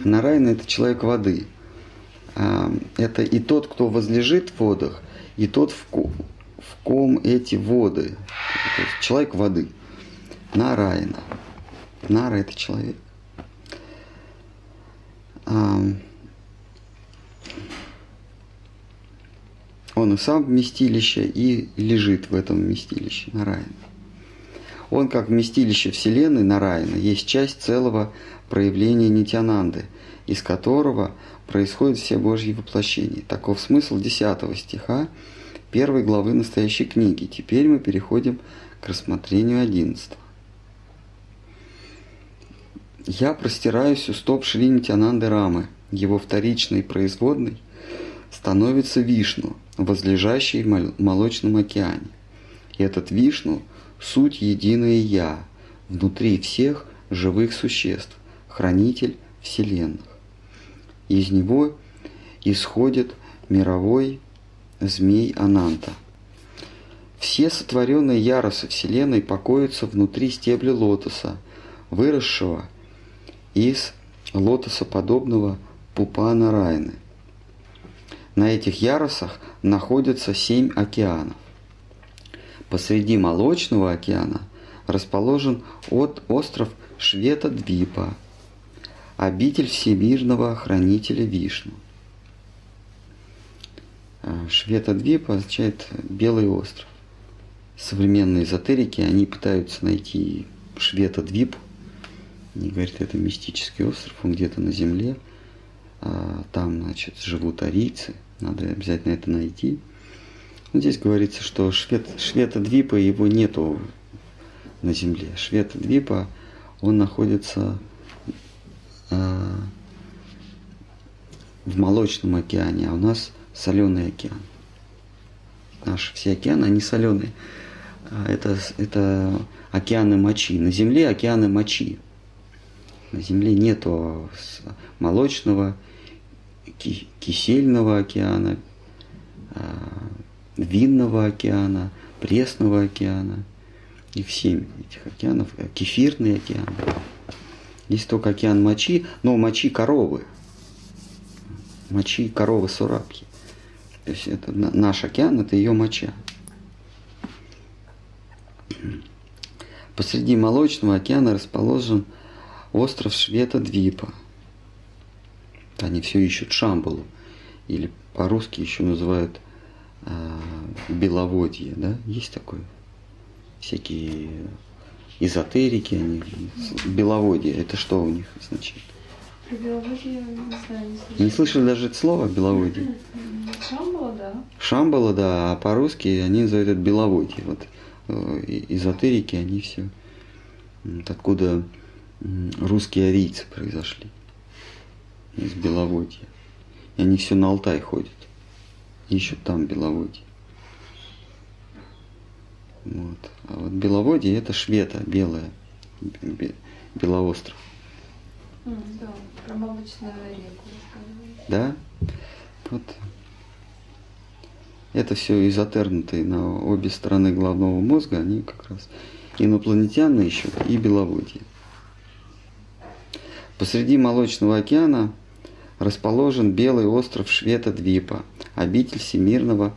Нарайна это человек воды. А, это и тот, кто возлежит в водах, и тот, в в ком эти воды. То человек воды. Нарайна. Нара – это человек. Он и сам вместилище, и лежит в этом вместилище, Нарайна. Он, как вместилище Вселенной Нарайна, есть часть целого проявления Нитянанды, из которого происходят все Божьи воплощения. Таков смысл 10 стиха первой главы настоящей книги. Теперь мы переходим к рассмотрению 11. Я простираюсь у стоп Шри Нитянанды Рамы. Его вторичной производной становится Вишну, возлежащий в молочном океане. И этот Вишну – суть единое Я, внутри всех живых существ, хранитель вселенных. Из него исходит мировой змей Ананта. Все сотворенные ярусы Вселенной покоятся внутри стебля лотоса, выросшего из лотосоподобного пупа Нарайны. На этих ярусах находятся семь океанов. Посреди Молочного океана расположен от остров Швета-Двипа, обитель всемирного хранителя Вишну. А, Швета-Двип означает «белый остров». Современные эзотерики, они пытаются найти Швета-Двип. Они говорят, это мистический остров, он где-то на земле. А, там, значит, живут арийцы. Надо обязательно это найти. Здесь говорится, что Швет, Швета-Двипа его нету на земле. Швета-Двипа, он находится э, в Молочном океане, а у нас соленый океан. Наши все океаны, они соленые. А это, это океаны мочи. На Земле океаны мочи. На Земле нету молочного, кисельного океана, а, винного океана, пресного океана. И все этих океанов, э, кефирный океан. Есть только океан мочи, но мочи коровы. Мочи коровы сурабки. То есть это наш океан, это ее моча. Посреди Молочного океана расположен остров Швета-Двипа. Они все ищут Шамбалу, или по-русски еще называют э, Беловодье, да? Есть такое? Всякие эзотерики, они Беловодье, это что у них означает? Беловодье, не знаю, не слышали. Не слышали даже это слово Беловодье? Шамбала, да. Шамбала, да, а по-русски они называют это Беловодье. Вот э, эзотерики, они все вот откуда русские арийцы произошли. Из Беловодья. И они все на Алтай ходят. Ищут там Беловодье. Вот. А вот Беловодье это Швета, белая, Бе- Белоостров. Да, про молочную реку. Да? Вот. Это все изотернутые на обе стороны головного мозга, они как раз инопланетяне еще и беловодье. Посреди Молочного океана расположен белый остров Швета-Двипа, обитель всемирного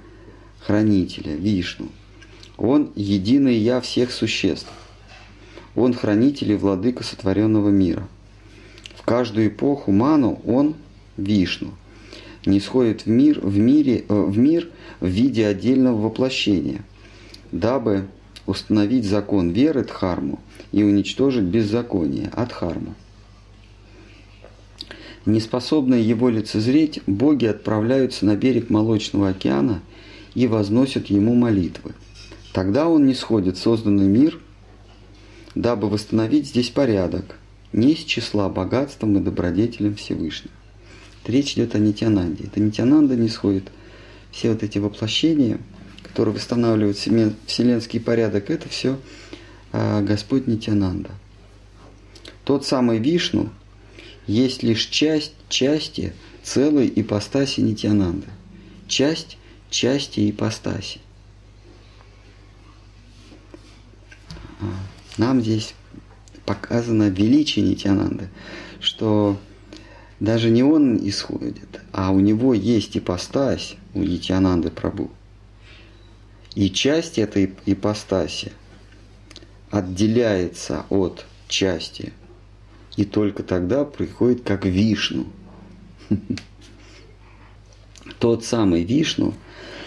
хранителя Вишну. Он единый я всех существ. Он хранитель и владыка сотворенного мира. Каждую эпоху Ману он Вишну. Не сходит в мир, в, мире, э, в мир в виде отдельного воплощения, дабы установить закон веры Дхарму и уничтожить беззаконие Адхарму. Неспособные его лицезреть, боги отправляются на берег Молочного океана и возносят ему молитвы. Тогда он не сходит в созданный мир, дабы восстановить здесь порядок, не из числа богатством и добродетелем Всевышнего. Речь идет о Нитянанде. Это Нитянанда не сходит. Все вот эти воплощения, которые восстанавливают вселен- вселенский порядок, это все Господь Нитянанда. Тот самый Вишну есть лишь часть части целой ипостаси Нитянанды. Часть части ипостаси. А, Нам здесь показано величие Нитянанды, что даже не он исходит, а у него есть ипостась, у Нитянанды Прабу. И часть этой ипостаси отделяется от части, и только тогда приходит как Вишну. (laughs) Тот самый Вишну,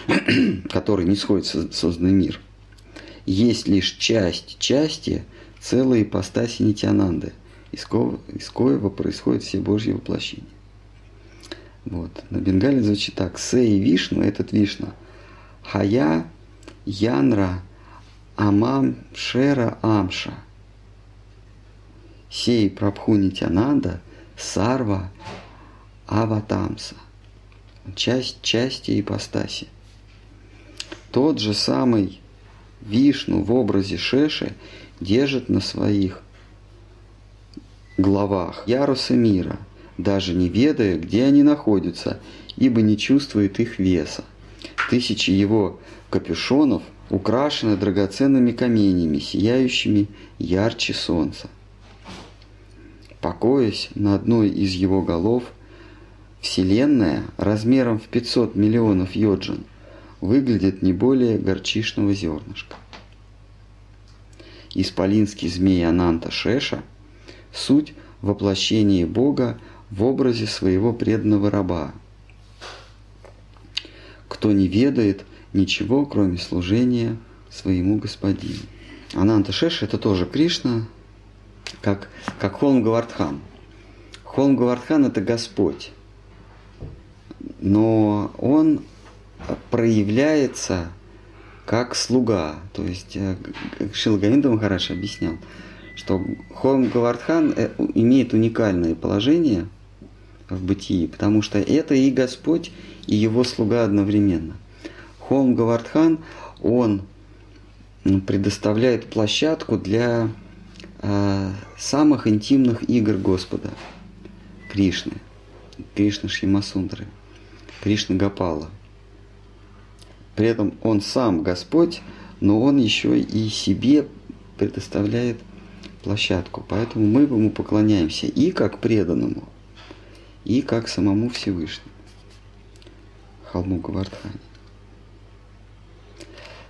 (clears throat) который не сходит в созданный мир, есть лишь часть части целой ипостаси Нитянанды, из коего, из коего происходят все Божьи воплощения. Вот. На бенгале звучит так. Сей Вишну, этот Вишна. Хая Янра Амам Шера Амша. Сей Прабху Нитянанда Сарва Аватамса. Часть части ипостаси. Тот же самый Вишну в образе Шеши держит на своих главах ярусы мира, даже не ведая, где они находятся, ибо не чувствует их веса. Тысячи его капюшонов украшены драгоценными каменями, сияющими ярче солнца. Покоясь на одной из его голов, Вселенная размером в 500 миллионов йоджин выглядит не более горчишного зернышка. Исполинский змей Ананта Шеша – суть воплощения Бога в образе своего преданного раба, кто не ведает ничего, кроме служения своему господину. Ананта Шеша – это тоже Кришна, как, как Холм Гавардхан. Холм Гавардхан – это Господь, но он проявляется как слуга. То есть Шилгавинда Махараш объяснял, что Холм Гавардхан имеет уникальное положение в бытии, потому что это и Господь, и его слуга одновременно. Холм Гавардхан, он предоставляет площадку для э, самых интимных игр Господа, Кришны, Кришны Шьямасундры, Кришны Гапала. При этом он сам Господь, но он еще и себе предоставляет площадку. Поэтому мы ему поклоняемся и как преданному, и как самому Всевышнему. Холму Гавардхане.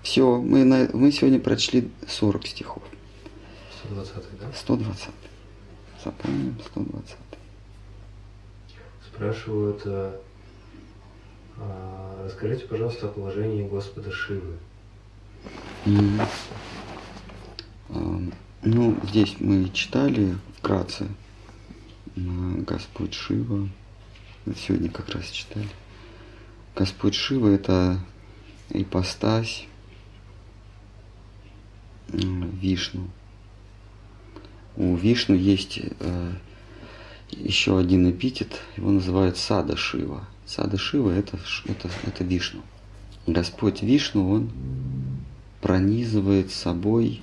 Все, мы, на, мы сегодня прочли 40 стихов. 120 да? 120. Запомним 120. Спрашивают, а, а, расскажите, пожалуйста, о положении Господа Шивы. А, Ну, здесь мы читали вкратце Господь Шива. Сегодня как раз читали. Господь Шива – это ипостась м, Вишну. У Вишну есть э, еще один эпитет, его называют Сада Шива. Сада Шива это, это, это Вишну. Господь Вишну, он пронизывает собой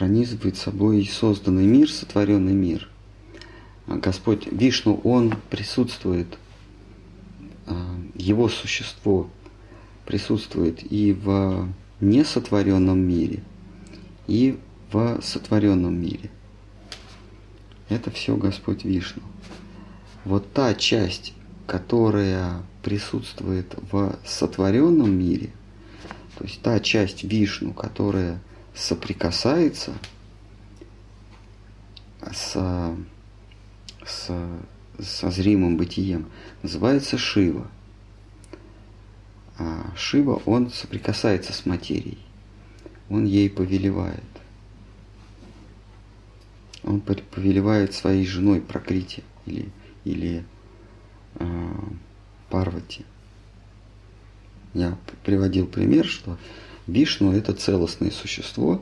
пронизывает собой созданный мир, сотворенный мир. А Господь Вишну, Он присутствует, а, Его существо присутствует и в несотворенном мире, и в сотворенном мире. Это все Господь Вишну. Вот та часть, которая присутствует в сотворенном мире, то есть та часть Вишну, которая соприкасается с, с, со зримым бытием, называется Шива. А Шива, он соприкасается с материей, он ей повелевает. Он повелевает своей женой Прокрити или, или э, Парвати. Я приводил пример, что Вишну – это целостное существо,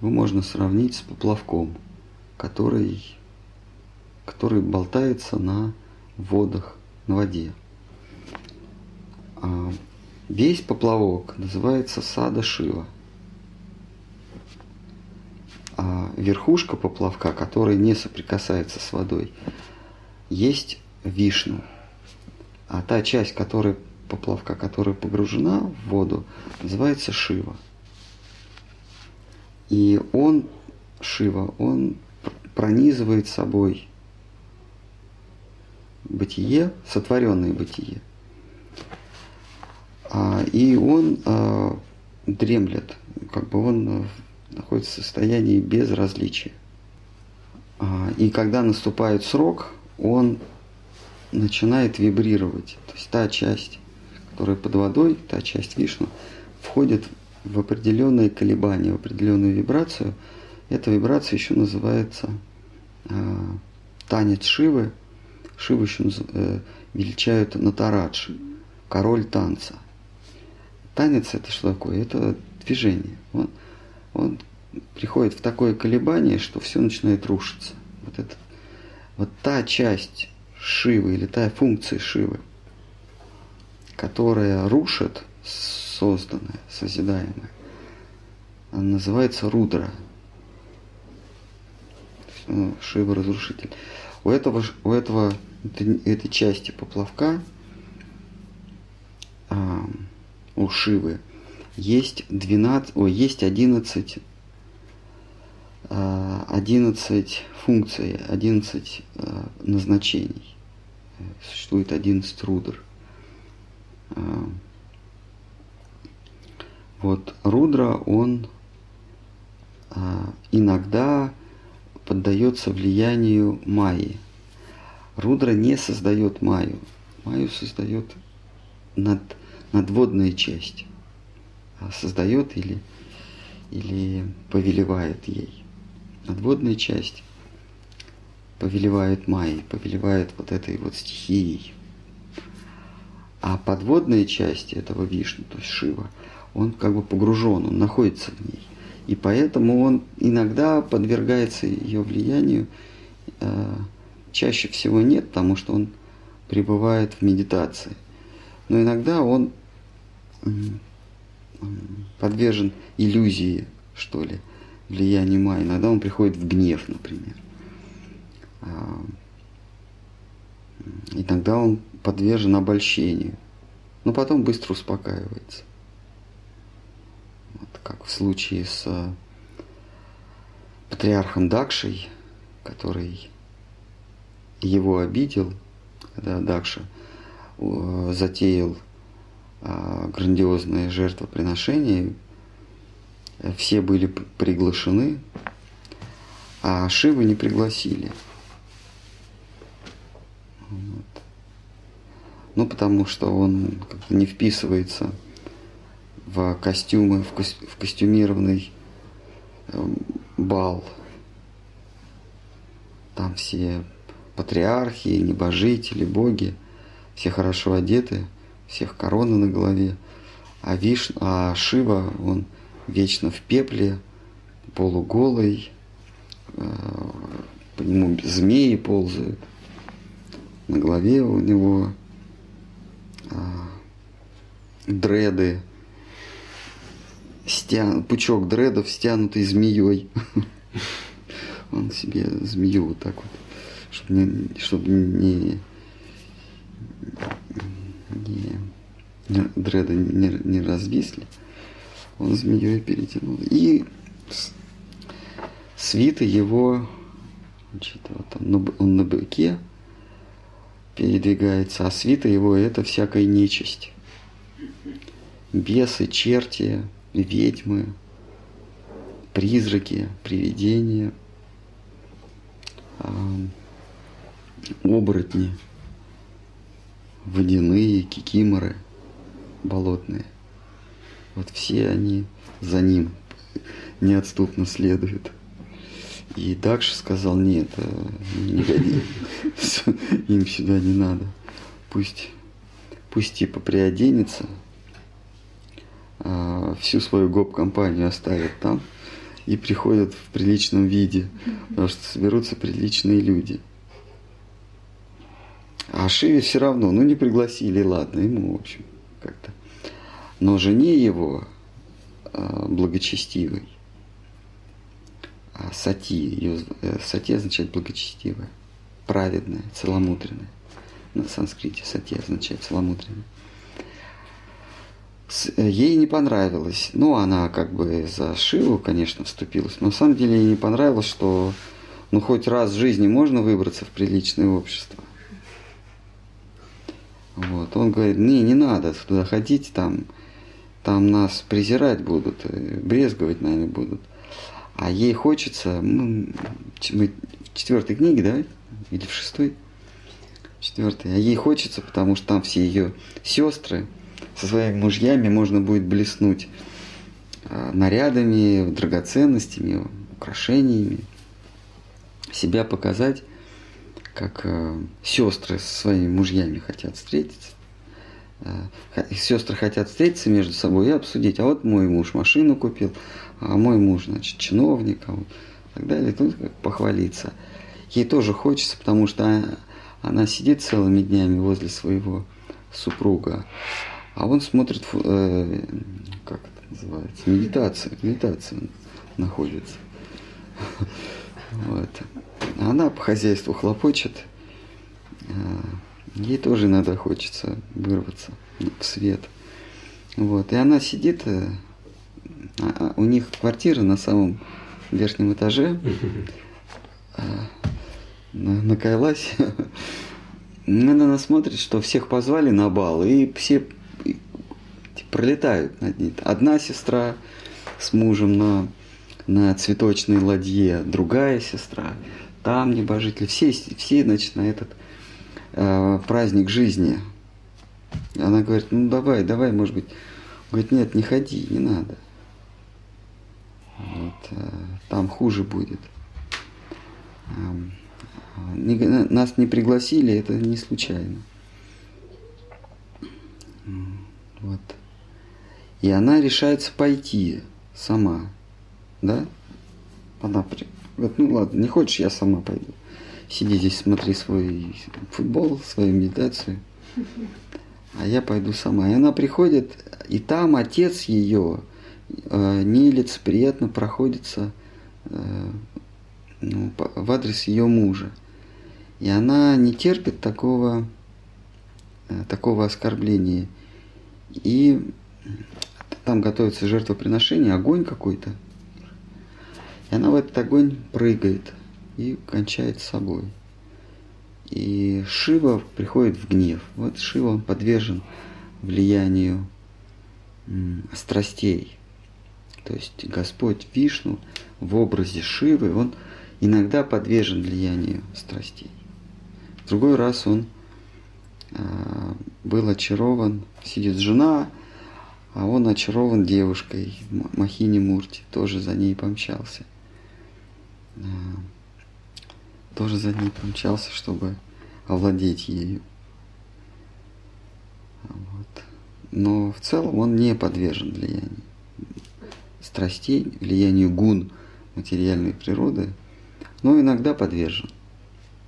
его можно сравнить с поплавком, который, который болтается на водах, на воде. А весь поплавок называется сада Шива. А верхушка поплавка, которая не соприкасается с водой, есть Вишну. А та часть, которая поплавка, которая погружена в воду, называется Шива. И он, Шива, он пронизывает собой бытие, сотворенное бытие. А, и он а, дремлет, как бы он а, находится в состоянии безразличия. А, и когда наступает срок, он начинает вибрировать. То есть та часть которая под водой, та часть Вишну, входит в определенные колебания, в определенную вибрацию. Эта вибрация еще называется э, танец Шивы. Шиву еще э, величают Натарадж, король танца. Танец это что такое? Это движение. Он, он приходит в такое колебание, что все начинает рушиться. Вот, это, вот та часть Шивы или та функция Шивы – которая рушит созданное, созидаемое, она называется рудра. Ну, Шива разрушитель. У этого, у этого этой, части поплавка, а, у Шивы, есть 12, о, есть 11, 11 а, функций, 11 а, назначений. Существует 11 рудр. А, вот Рудра, он иногда поддается влиянию Майи. Рудра не создает Майю. Майю создает над, надводная часть. Создает или, или повелевает ей. Надводная часть повелевает Майей, повелевает вот этой вот стихией. А подводная часть этого Вишну, то есть Шива, он как бы погружен, он находится в ней. И поэтому он иногда подвергается ее влиянию, э, чаще всего нет, потому что он пребывает в медитации. Но иногда он подвержен иллюзии, что ли, влиянию Майя. Иногда он приходит в гнев, например. А, иногда он подвержен обольщению, но потом быстро успокаивается. Вот, как в случае с э, патриархом Дакшей, который его обидел, когда Дакша э, затеял э, грандиозное жертвоприношение, все были приглашены, а Шивы не пригласили. Ну, потому что он как-то не вписывается в костюмы, в, ко в костюмированный э, бал. Там все патриархи, небожители, боги, все хорошо одеты, всех короны на голове. А, Виш, а Шива, он вечно в пепле, полуголый, э, по нему змеи ползают. На голове у него а, дреды стян, пучок дредов, стянутый змеей. (laughs) Он себе змею вот так вот, чтобы не, чтобы не, не дреды не, не развисли. Он змеей перетянул. И свита его, значит, вот он, он на быке передвигается, а свита его это всякая нечисть. Бесы, черти, ведьмы, призраки, привидения, оборотни, водяные, кикиморы, болотные. Вот все они за ним неотступно следуют. И Дакша сказал, нет, э, не (laughs) им сюда не надо. Пусть, пусть типа приоденется, а, всю свою гоп-компанию оставят там и приходят в приличном виде, потому что соберутся приличные люди. А Шиве все равно, ну не пригласили, ладно, ему, в общем, как-то. Но жене его, а, благочестивой, а сати, ее, э, сати означает благочестивая, праведная, целомудренная. На санскрите сати означает целомудренная. Э, ей не понравилось. Ну, она как бы за Шиву, конечно, вступилась. Но на самом деле ей не понравилось, что ну хоть раз в жизни можно выбраться в приличное общество. Вот. Он говорит, не, не надо туда ходить, там, там нас презирать будут, э, брезговать нами будут. А ей хочется, ну, мы в четвертой книге, да, или в шестой? Четвертой. А ей хочется, потому что там все ее сестры, со своими мужьями можно будет блеснуть а, нарядами, драгоценностями, украшениями, себя показать, как а, сестры со своими мужьями хотят встретиться. А, сестры хотят встретиться между собой и обсудить, а вот мой муж машину купил, а мой муж, значит, чиновник, а вот, и так далее, тут как похвалиться. Ей тоже хочется, потому что она сидит целыми днями возле своего супруга, а он смотрит, э, как это называется, медитация, медитация находится. (laughs) Вот. А она по хозяйству хлопочет. А, ей тоже иногда хочется вырваться в свет. Вот. И она сидит, э, а, у них квартира на самом верхнем этаже, (laughs) на, на Кайласе. (laughs) Она смотрит, что всех позвали на бал, и все пролетают над ней. Одна сестра с мужем на, на цветочной ладье, другая сестра, там небожители, все, все значит, на этот э, праздник жизни. Она говорит, ну давай, давай, может быть. Он говорит, нет, не ходи, не надо. Вот, э, там хуже будет. Э, не, нас не пригласили, это не случайно. Вот. И она решается пойти сама. Да? Она говорит, ну ладно, не хочешь, я сама пойду. Сиди здесь, смотри свой футбол, свою медитацию. А я пойду сама. И она приходит, и там отец ее э, нелицеприятно проходится э, ну, в адрес ее мужа. И она не терпит такого, э, такого оскорбления. И там готовится жертвоприношение, огонь какой-то. И она в этот огонь прыгает и кончает с собой. И Шива приходит в гнев. Вот Шива он подвержен влиянию страстей. То есть Господь Вишну в образе Шивы, он иногда подвержен влиянию страстей. В другой раз он а, был очарован, сидит жена, а он очарован девушкой, Махини Мурти, тоже за ней помчался. А, тоже за ней помчался, чтобы овладеть ею. Вот. Но в целом он не подвержен влиянию страстей, влиянию гун материальной природы, но иногда подвержен.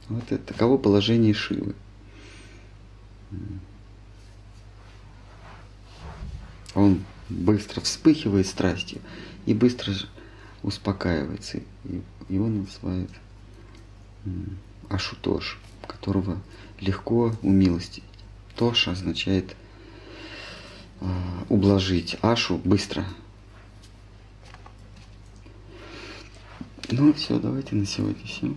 Вот это таково положение Шивы. Он быстро вспыхивает страстью и быстро успокаивается. И его называют Ашутош, которого легко умилостивить. Тош означает а, ублажить. Ашу быстро. Ну все, давайте на сегодня все.